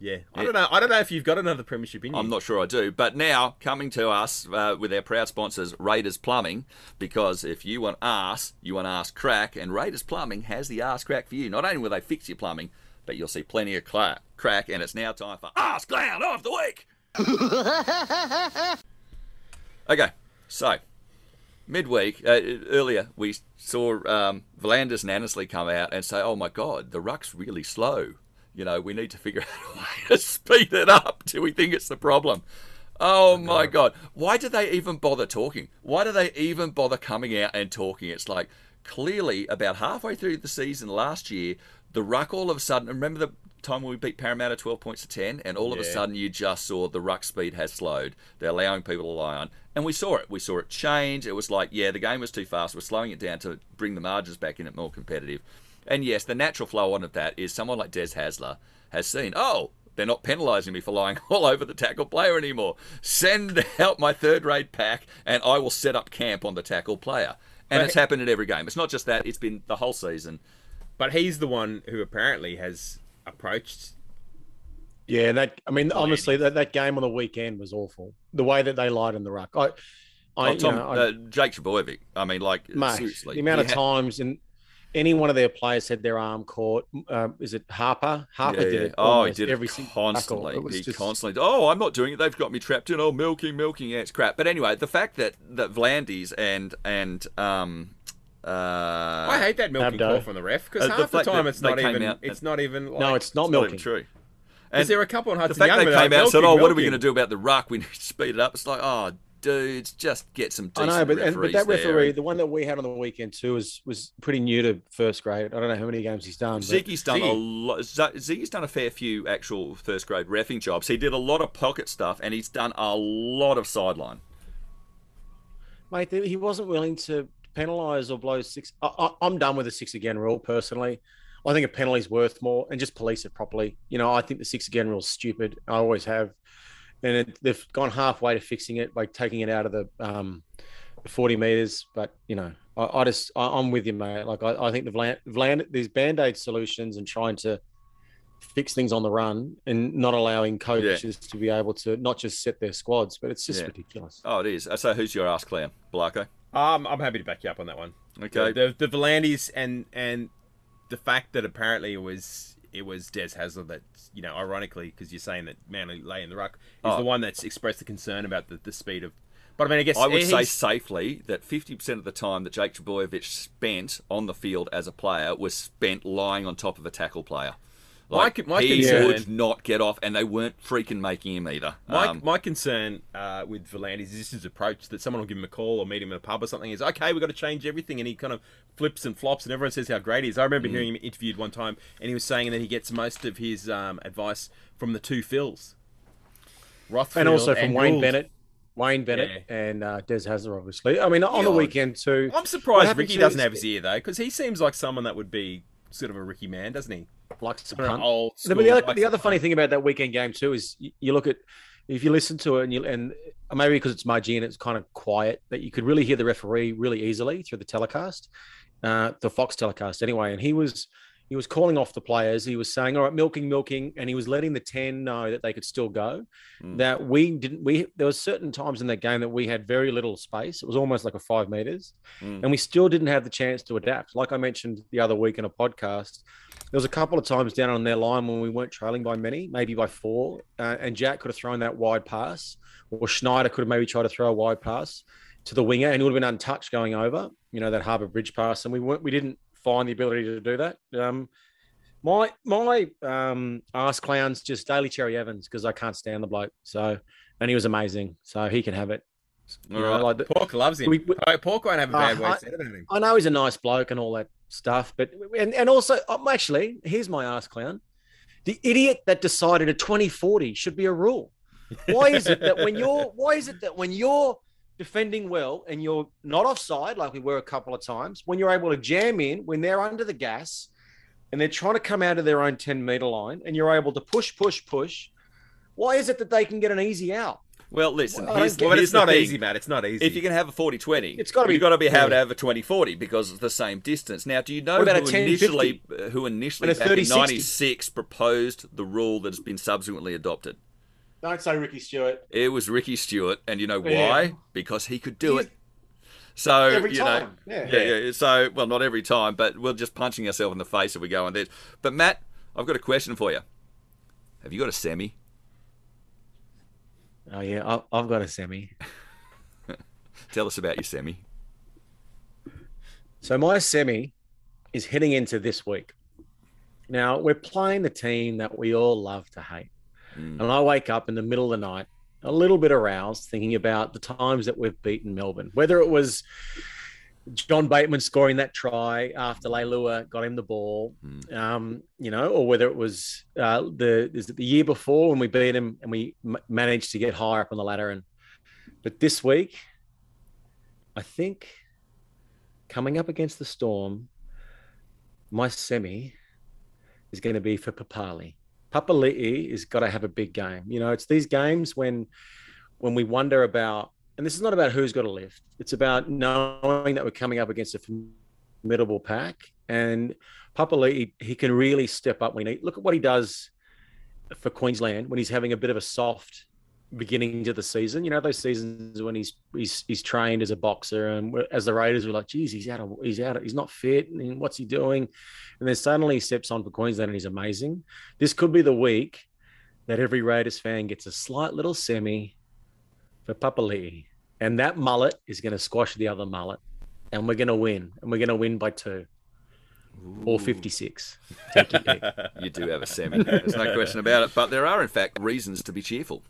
Yeah, I Yeah. don't know. I don't know if you've got another premiership in you. I'm not sure I do. But now, coming to us uh, with our proud sponsors, Raiders Plumbing, because if you want arse, you want arse crack, and Raiders Plumbing has the arse crack for you. Not only will they fix your plumbing, but you'll see plenty of cla- crack, and it's now time for Arse Clown of the Week! [laughs] okay, so midweek, uh, earlier, we saw um, V'landys and Annesley come out and say, oh my God, the ruck's really slow. You know, we need to figure [laughs] out a way to speed it up. Do we think it's the problem? Oh my God. Why do they even bother talking? Why do they even bother coming out and talking? It's like clearly about halfway through the season last year, the ruck all of a sudden. Remember the time when we beat Parramatta 12 points to 10, and all of a sudden you just saw the ruck speed has slowed. They're allowing people to lie on, and we saw it. We saw it change. It was like, yeah, the game was too fast. We're slowing it down to bring the margins back in it more competitive. And yes, the natural flow on of that is someone like Des Hasler has seen, oh, they're not penalising me for lying [laughs] all over the tackle player anymore. Send out my third rate pack, and I will set up camp on the tackle player. And But- it's happened in every game. It's not just that; it's been the whole season. But he's the one who apparently has approached. Yeah, that I mean, honestly, that, that game on the weekend was awful. The way that they lied in the ruck. I, I, Oh, Tom, you know, I- uh, Jake Trebojevic. I mean, like mate, seriously, the amount he of times and any one of their players had their arm caught. Um, is it Harper? Harper Yeah, did yeah. it. Oh, he did every it constantly. It He just- constantly. Oh, I'm not doing it. They've got me trapped in. Oh, milking, milking. Yeah, it's crap. But anyway, the fact that that V'landys and and um, uh, I hate that milking Abdo. call from the ref because Uh, half the fact time that it's they not even. out It's not even. Like, No, it's not it's not even milking. true. Because there were a couple on the Hudson fact Young they came out and said, milking, "Oh, what are we going to do about the ruck? We need [laughs] to speed it up." It's like, oh, dudes, just get some I know, but, and, but referees that there. referee, the one that we had on the weekend too, was was pretty new to first grade. I don't know how many games he's done. but- Ziggy's done a Ziggy. lot. Ziggy's done a fair few actual first grade refing jobs. He did a lot of pocket stuff, and he's done a lot of sideline. mate, he wasn't willing to penalise or blow six. I, I, I'm done with the six again rule personally. I think a penalty's worth more, and just police it properly. You know, I think the six again rule's stupid. I always have, and it, they've gone halfway to fixing it by taking it out of the um, 40 meters. But you know, I, I just I, I'm with you, mate. Like I, I think the Vland, these band aid solutions and trying to fix things on the run and not allowing coaches to be able to not just set their squads, but it's just Yeah. ridiculous. Oh, it is. So, who's your ass clown, Blarko? Um, I'm happy to back you up on that one. Okay. The the, the V'landys and and the fact that apparently it was it was Des Hasler that you know, ironically, because you're saying that Manly lay in the ruck, is Oh. the one that's expressed the concern about the, the speed of. But I mean, I guess I would say safely that 50% of the time that Jake Trebojevic spent on the field as a player was spent lying on top of a tackle player. My Like, con- my he concern- would not get off, and they weren't freaking making him either. My, Um, my concern uh, with V'landys is this his approach that someone will give him a call or meet him in a pub or something is okay, we've got to change everything, and he kind of flips and flops, and everyone says how great he is. I Mm. remember hearing him interviewed one time, and he was saying that he gets most of his um, advice from the two Phils, Rothfield and also from Wayne Gould. Bennett, Wayne Bennett, and uh, Des Hasler, obviously. I mean, on the weekend too. I'm surprised Ricky doesn't have his ear though, because he seems like someone that would be sort of a Ricky man, doesn't he? Likes to punt. old but the other, the other funny thing about that weekend game too is you, you look at if you listen to it and you and maybe because it's Mudgee and it's kind of quiet that you could really hear the referee really easily through the telecast, uh, the Fox telecast anyway, and he was he was calling off the players. He was saying, "All right, milking, milking," and he was letting the ten know that they could still go. Mm. That we didn't. We there was certain times in that game that we had very little space. It was almost like a five meters, Mm. and we still didn't have the chance to adapt. Like I mentioned the other week in a podcast, there was a couple of times down on their line when we weren't trailing by many, maybe by four, uh, and Jack could have thrown that wide pass, or Schneider could have maybe tried to throw a wide pass to the winger, and it would have been untouched going over. You know that Harbour Bridge pass, and we weren't. We didn't find the ability to do that. Um, my my um, ass clowns just Daly Cherry-Evans because I can't stand the bloke. So, and he was amazing. So he can have it. You know, like the- Pork loves him. We- we- Pork won't have a bad Uh, word said about him. I know he's a nice bloke and all that stuff, but and, and also um, actually, here's my ass clown. The idiot that decided a 2040 should be a rule. Why is it that when you're [laughs] why is it that when you're defending well and you're not offside like we were a couple of times, when you're able to jam in when they're under the gas and they're trying to come out of their own 10 meter line and you're able to push, push, push, why is it that they can get an easy out? Well, listen, Well, I here's, Well, but here's it's not thing. easy, Matt. It's not easy. If you can have a 40-20, It's gotta be- you've got to be able to have a 20-40 because it's the same distance. Now, do you know about who 10-50? initially, uh, who initially And a back 30-60? 96 proposed the rule that has been subsequently adopted? Don't say Ricky Stuart. It was Ricky Stewart, and you know Yeah. why? Because he could do He's- it. So Every you know, time, yeah. yeah, yeah. So well, not every time, but we're just punching ourselves in the face if we go on this. But Matt, I've got a question for you. Have you got a semi? Oh yeah, I- I've got a semi. [laughs] Tell us about your semi. So my semi is heading into this week. Now we're playing the team that we all love to hate, Mm. and I wake up in the middle of the night, a little bit aroused, thinking about the times that we've beaten Melbourne. Whether it was John Bateman scoring that try after Leilua got him the ball, um, you know, or whether it was uh, the is it the year before when we beat him and we m- managed to get higher up on the ladder. And but this week, I think coming up against the Storm, my semi is going to be for Papali. Papali'i is got to have a big game. You know, it's these games when when we wonder about, and this is not about who's got a lift. It's about knowing that we're coming up against a formidable pack. And Papali'i, he can really step up when he look at what he does for Queensland when he's having a bit of a soft beginning to the season. You know, those seasons when he's he's he's trained as a boxer, and as the Raiders were like, "Geez, he's out of he's out of he's not fit, and what's he doing?" And then suddenly he steps on for Queensland, and he's amazing. This could be the week that every Raiders fan gets a slight little semi for Papali'i, and that mullet is going to squash the other mullet, and we're going to win, and we're going to win by two. Or 56. Take your pick. You do have a semi. There's no question about it. But there are, in fact, reasons to be cheerful.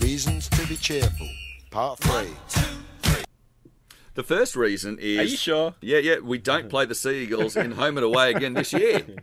Reasons to be cheerful. Part three. The first reason is. Are you sure? Yeah, yeah. We don't play the Sea Eagles in home and away again this year. [laughs]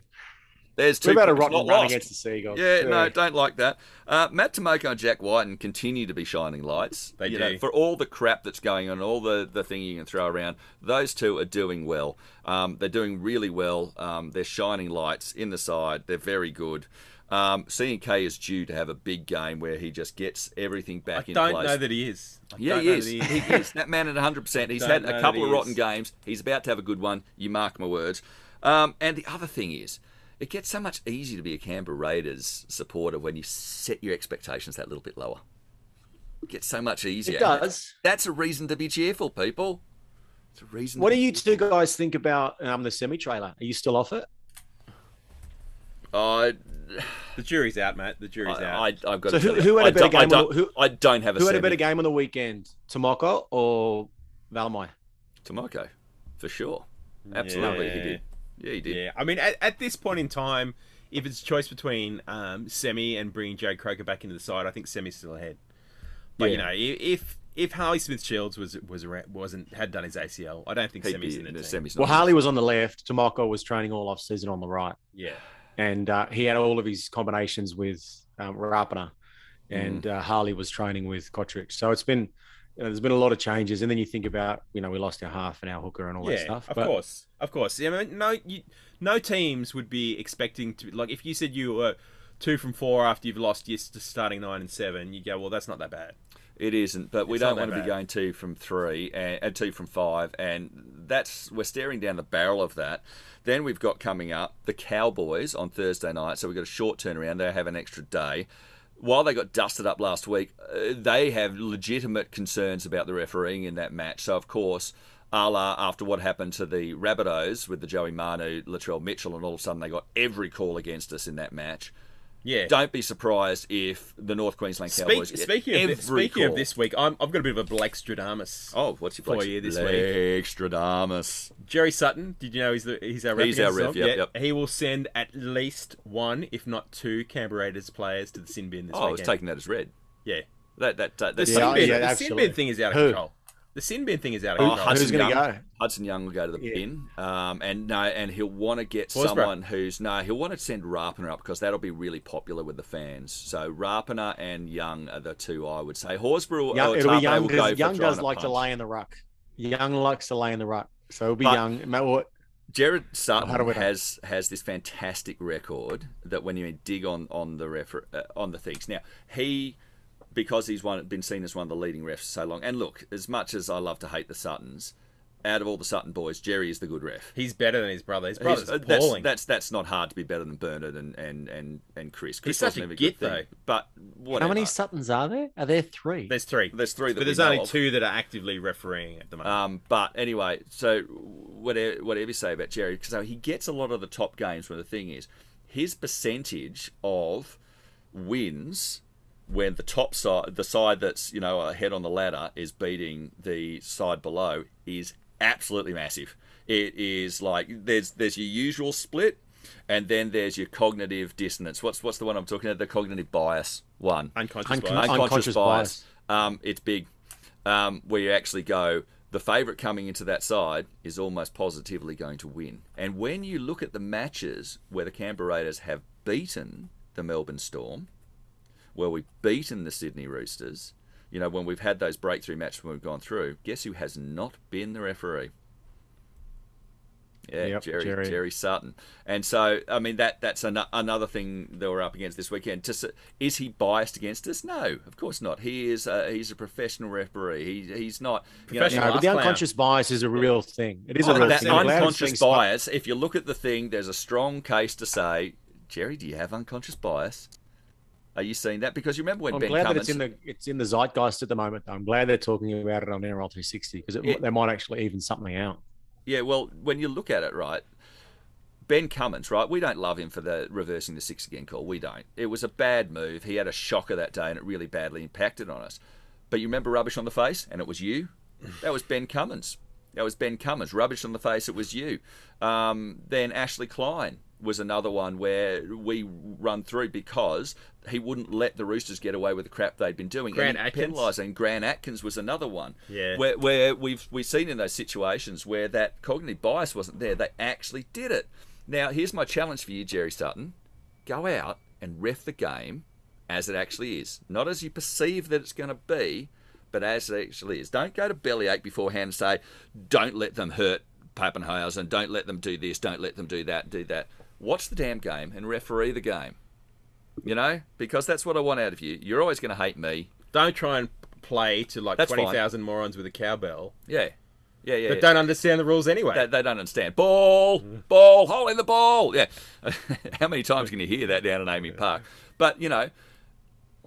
There's 2 We've had a points rotten run lost. against the Seagulls. Yeah, no, don't like that. Uh, Matt Timoko and Jack Wighton continue to be shining lights. They you do. Know, for all the crap that's going on, all the, the thing you can throw around, those two are doing well. Um, they're doing really well. Um, they're shining lights in the side. They're very good. Um, C&K is due to have a big game where he just gets everything I back in don't place. know that he is. I Yeah, he know is. that He [laughs] is. That man at 100%. He's had a couple of rotten is. games. He's about to have a good one. You mark my words. Um, and the other thing is, it gets so much easier to be a Canberra Raiders supporter when you set your expectations that little bit lower. It gets so much easier. It does. That's a reason to be cheerful, people. It's a reason. What to do you two guys think about um, the semi trailer? Are you still off it? I, The jury's out, mate. The jury's I, out. I, I've got So to who- who had a I better don't- I game don't, who- I don't have a Who had a better game on the weekend, Timoko or Valemei? Timoko, for sure. Absolutely, he did. Yeah, he did. Yeah, I mean, at, at this point in time, if it's a choice between um, Semi and bringing Joe Croker back into the side, I think Semi's still ahead. But you know, if if Harley Smith-Shields was was around, wasn't had done his ACL, I don't think He'd Semi's be- in the the team. semi's Well, Harley was on the left. Timoko was training all off season on the right, Yeah, and uh, he had all of his combinations with um, Rapana, and Mm. uh, Harley was training with Cotric. So it's been you know, there's been a lot of changes, and then you think about you know we lost our half and our hooker and all that yeah, stuff. of but course, of course. Yeah, I mean, no, you, no teams would be expecting to like if you said you were two from four after you've lost your s- starting nine and seven, you go, well, that's not that bad. It isn't, but we It's don't want that to be going two from three and, and two from five, and that's we're staring down the barrel of that. Then we've got coming up the Cowboys on Thursday night, so we've got a short turnaround. They have an extra day. While they got dusted up last week, uh, they have legitimate concerns about the refereeing in that match. So of course, a la after what happened to the Rabbitohs with the Joey Manu, Latrell Mitchell, and all of a sudden they got every call against us in that match. Yeah. Don't be surprised if the North Queensland Speak, Cowboys get speaking of every this, speaking of this week, I'm, I've got a bit of a Blake Stradamus. Oh, what's your for you this week? week? Stradamus. Jerry Sutton, did you know he's the, he's our rep? He's our against rep, yep, Yeah, yep. He will send at least one, if not two, Canberra Raiders players to the sin bin this Oh, I was taking that as red. Yeah, That that, that the that's sin bin, yeah, the sin bin thing is out of Who? control. The sin bin thing is out of Oh, control. Hudson Who's gonna Young. go? Hudson Young will go to the Yeah. bin, um, and no, and he'll want to get Horsburgh. someone who's no, he'll want to send Rapana up because that'll be really popular with the fans. So Rapana and Young are the two I would say. Horsburgh, Young, or it'll be young will go because for Young does a like to lay in the ruck. Young likes to lay in the ruck, so it'll be But- young. Matt, what- Gerard Sutton we has has this fantastic record that when you dig on on the refer, uh, on the things now he because he's one been seen as one of the leading refs for so long and look as much as I love to hate the Suttons out of all the Sutton boys Jerry is the good ref He's better than his brother. His He's- brother's uh, that's, appalling. that's that's not hard to be better than Bernard and and and, and Chris. Chris He's such wasn't a even git, good thing, but whatever. How many Suttons are there? Are there three? there's three. There's three that but there's know only of. two that are actively refereeing at the moment. Um, but anyway, so whatever, whatever you say about Jerry, so he gets a lot of the top games. Where the thing is, his percentage of wins when the top side, the side that's you know ahead on the ladder, is beating the side below, is absolutely massive. It is like there's there's your usual split, and then there's your cognitive dissonance. What's what's the one I'm talking about? The cognitive bias one unconscious Uncon- bias. unconscious, Unconscious bias. bias. Um, it's big. Um, where you actually go, the favourite coming into that side is almost positively going to win. And when you look at the matches where the Canberra Raiders have beaten the Melbourne Storm, where we've beaten the Sydney Roosters, you know, when we've had those breakthrough matches when we've gone through, guess who has not been the referee? Yeah, Yep, Jerry, Jerry. Jerry Sutton. And so, I mean, that that's an, another thing that we're up against this weekend. To, is he biased against us? No, of course not. He is a, he's a professional referee. He, he's not you know, Professional No, but the Last clown. unconscious bias is a real thing. It is a Oh, real that thing. I'm glad it's being unconscious bias. If you look at the thing, there's a strong case to say, Jerry, do you have unconscious bias? Are you seeing that? Because you remember when I'm Ben glad Cummins, that it's in the it's in the zeitgeist at the moment. Though. I'm glad they're talking about it on NRL 360 because Yeah. they might actually even something out. yeah, well, when you look at it, right, Ben Cummins, right, we don't love him for the reversing the six again call. We don't. It was a bad move. He had a shocker that day, and it really badly impacted on us. But you remember rubbish on the face, and it was you. That was Ben Cummins. That was Ben Cummins. Rubbish on the face. It was you. Um, then Ashley Klein was another one where we run through because he wouldn't let the Roosters get away with the crap they'd been doing. Grant and Atkins. penalised, and Grant Atkins was another one. Yeah. Where, where we've we've seen in those situations where that cognitive bias wasn't there, they actually did it. Now, here's my challenge for you, Jerry Sutton: go out and ref the game as it actually is, not as you perceive that it's going to be, but as it actually is. Don't go to bellyache beforehand and say, "Don't let them hurt Papenhuyzen. Don't let them do this. Don't let them do that. Do that." Watch the damn game and referee the game. You know, because that's what I want out of you. You're always going to hate me. Don't try and play to like That's 20,000 morons with a cowbell Yeah. Yeah, yeah. but yeah. don't understand the rules anyway. They, they don't understand. Ball, ball, hole in the ball. Yeah. [laughs] How many times can you hear that down in AAMI Park? But, you know,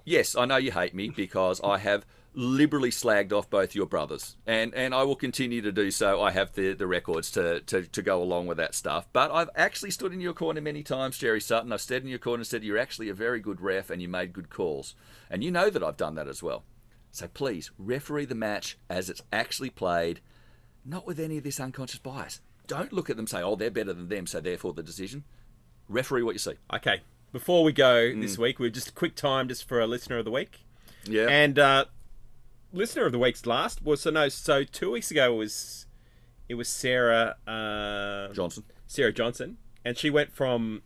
yes, I know you hate me because I have liberally slagged off both your brothers. And and I will continue to do so. I have the, the records to, to, to go along with that stuff. But I've actually stood in your corner many times, Jerry Sutton. I've stood in your corner and said you're actually a very good ref and you made good calls. And you know that I've done that as well. So please, referee the match as it's actually played not with any of this unconscious bias. Don't look at them and say, oh, they're better than them, so therefore the decision. Referee what you see. Okay, before we go Mm. this week, we're just a quick time just for a listener of the week. Yeah. And uh, listener of the week's last was so no, so two weeks ago it was it was Sarah uh, Johnson. Sarah Johnson, and she went from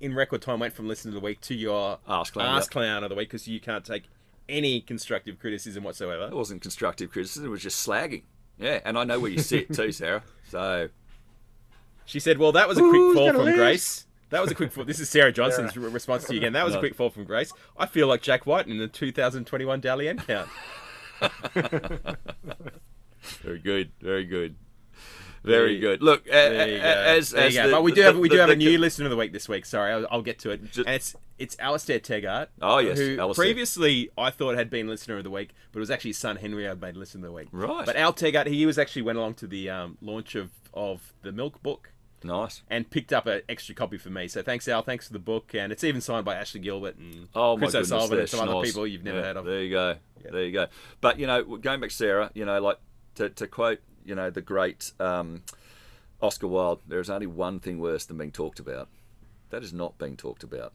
in record time went from listener of the week to your Ask Clown, ask yep. clown of the week because you can't take any constructive criticism whatsoever. It wasn't constructive criticism, it was just slagging. Yeah, and I know where you sit too, [laughs] Sarah. So, She said, "Well, that was a quick Who's fall from lose? Grace." That was a quick fall. This is Sarah [laughs] Johnson's re- response to you again. That was a quick fall from Grace. I feel like Jack Wighton in the 2021 Dally M count. [laughs] very good, very good. Very good. Look, a- There you go. as, as the- but we do the- have we do the- have a the- new listener of the week this week. Sorry, I'll, I'll get to it. Ju- and it's it's Alistair Tegart. Oh, yes, who Alistair. previously I thought had been listener of the week, but it was actually his son Henry I'd made listener of the week. Right. But Al Tegart, he was actually went along to the um, launch of of the Milk book Nice. and picked up an extra copy for me. So thanks, Al. Thanks for the book, and it's even signed by Ashley Gilbert and Oh Chris O'Sullivan and some other people you've never Yeah, heard of. There you go. There you go. But you know, going back to Sarah, you know, like to, to quote, you know, the great um, Oscar Wilde, there is only one thing worse than being talked about. That is not being talked about.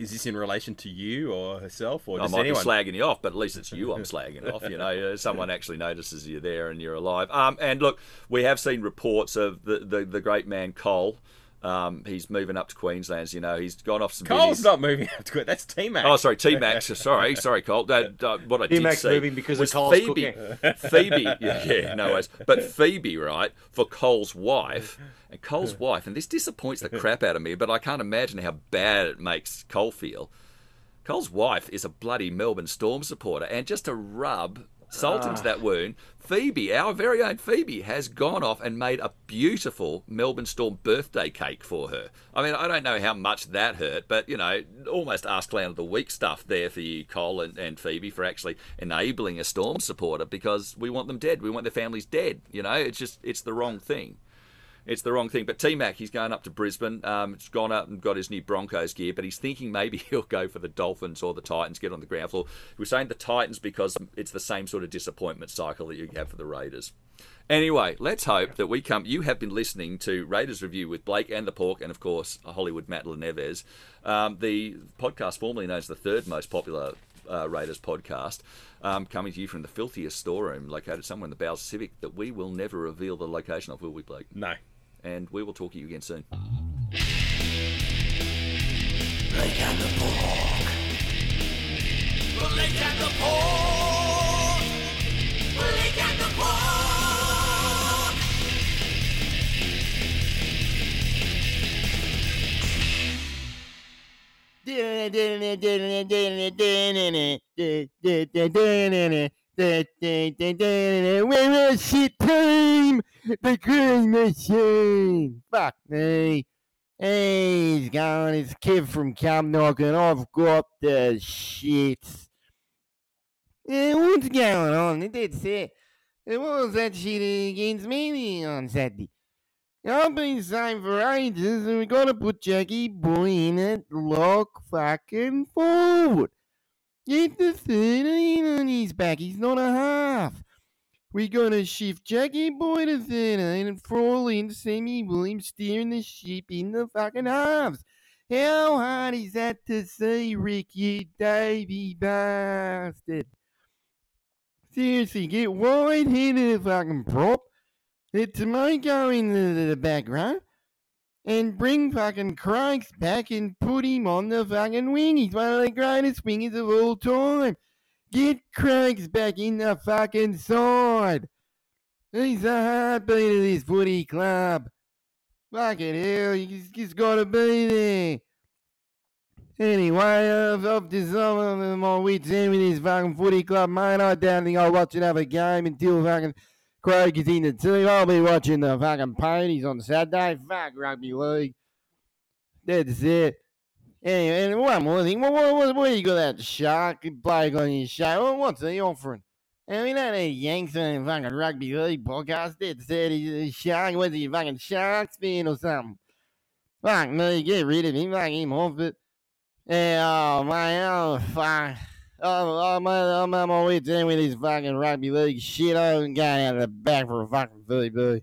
Is this in relation to you or herself or I might anyone? be slagging you off, but at least it's you I'm [laughs] slagging off. You know, uh, someone actually notices you're there and you're alive. Um, and look, we have seen reports of the, the, the great man Cole. Um, he's moving up to Queensland. as You know, he's gone off some. Cole's biddies. not moving up to it. That's T Mac. Oh, sorry, T Max. [laughs] sorry, sorry, Cole. That, uh, what I did T-Mac's see moving because of was Cole's Phoebe. Phoebe, [laughs] yeah, yeah, no worries. But Phoebe, right, for Cole's wife, and Cole's wife, and this disappoints the crap out of me, but I can't imagine how bad it makes Cole feel. Cole's wife is a bloody Melbourne Storm supporter, and just to rub salt into that ah. wound, Phoebe, our very own Phoebe, has gone off and made a beautiful Melbourne Storm birthday cake for her. I mean, I don't know how much that hurt, but you know, almost Ask Clown of the Week stuff there for you, Cole and, and Phoebe, for actually enabling a Storm supporter because we want them dead. We want their families dead. You know, it's just it's the wrong thing it's the wrong thing. But T Mac, he's going up to Brisbane. Um, he's gone up and got his new Broncos gear, but he's thinking maybe [laughs] he'll go for the Dolphins or the Titans, get on the ground floor. We're saying the Titans because it's the same sort of disappointment cycle that you have for the Raiders. Anyway, let's hope that we come. You have been listening to Raiders Review with Blake and the Pork, and of course, Hollywood Matt Neves, um, the podcast formerly known as the third most popular uh, Raiders podcast, um, coming to you from the filthiest storeroom located somewhere in the bowels Civic that we will never reveal the location of, will we, Blake? No. And we will talk to you again soon. Blake and the Pork. Blake and the Pork. Blake and the Pork. We're a shit team! The green machine! Fuck me. Hey, he's going. It's Kev from Cam and I've got the shits. Yeah, what's going on? That's it. What was that shit against me on Saturday? I've been saying for ages and we gotta put Jackie Boy in it lock fucking forward. Get the 13 on his back, he's not a half. We gotta shift Jackie Boy to 13 and fall in Sammy Williams steering the ship in the fucking halves. How hard is that to see, Rick, you Davy bastard? Seriously, get wide headed fucking prop. Let Timoko in the, the back row and bring fucking Craig's back and put him on the fucking wing. He's one of the greatest wingers of all time. Get Craig's back in the fucking side. He's the heartbeat of this footy club. Fucking hell, he's just got to be there. Anyway, I've, I've my wits end with this fucking footy club, mate. I don't think I'll watch another game until fucking Craig is in the team. I'll be watching the fucking ponies on Saturday. Fuck rugby league. That's it. Anyway, more thing. What, what, what, what you got that shark bloke on your show? What- What's he offering? I mean, don't need Yanks and fucking rugby league podcast. That's it. He's a shark. Was he fucking Sharks fan or something? Fuck me. Get rid of him. Fuck him off it. Yeah, oh, man. Oh, fuck. Oh, I'm, I'm, I'm on my way down with this fucking rugby league shit. I'm going out of the back for a fucking VB.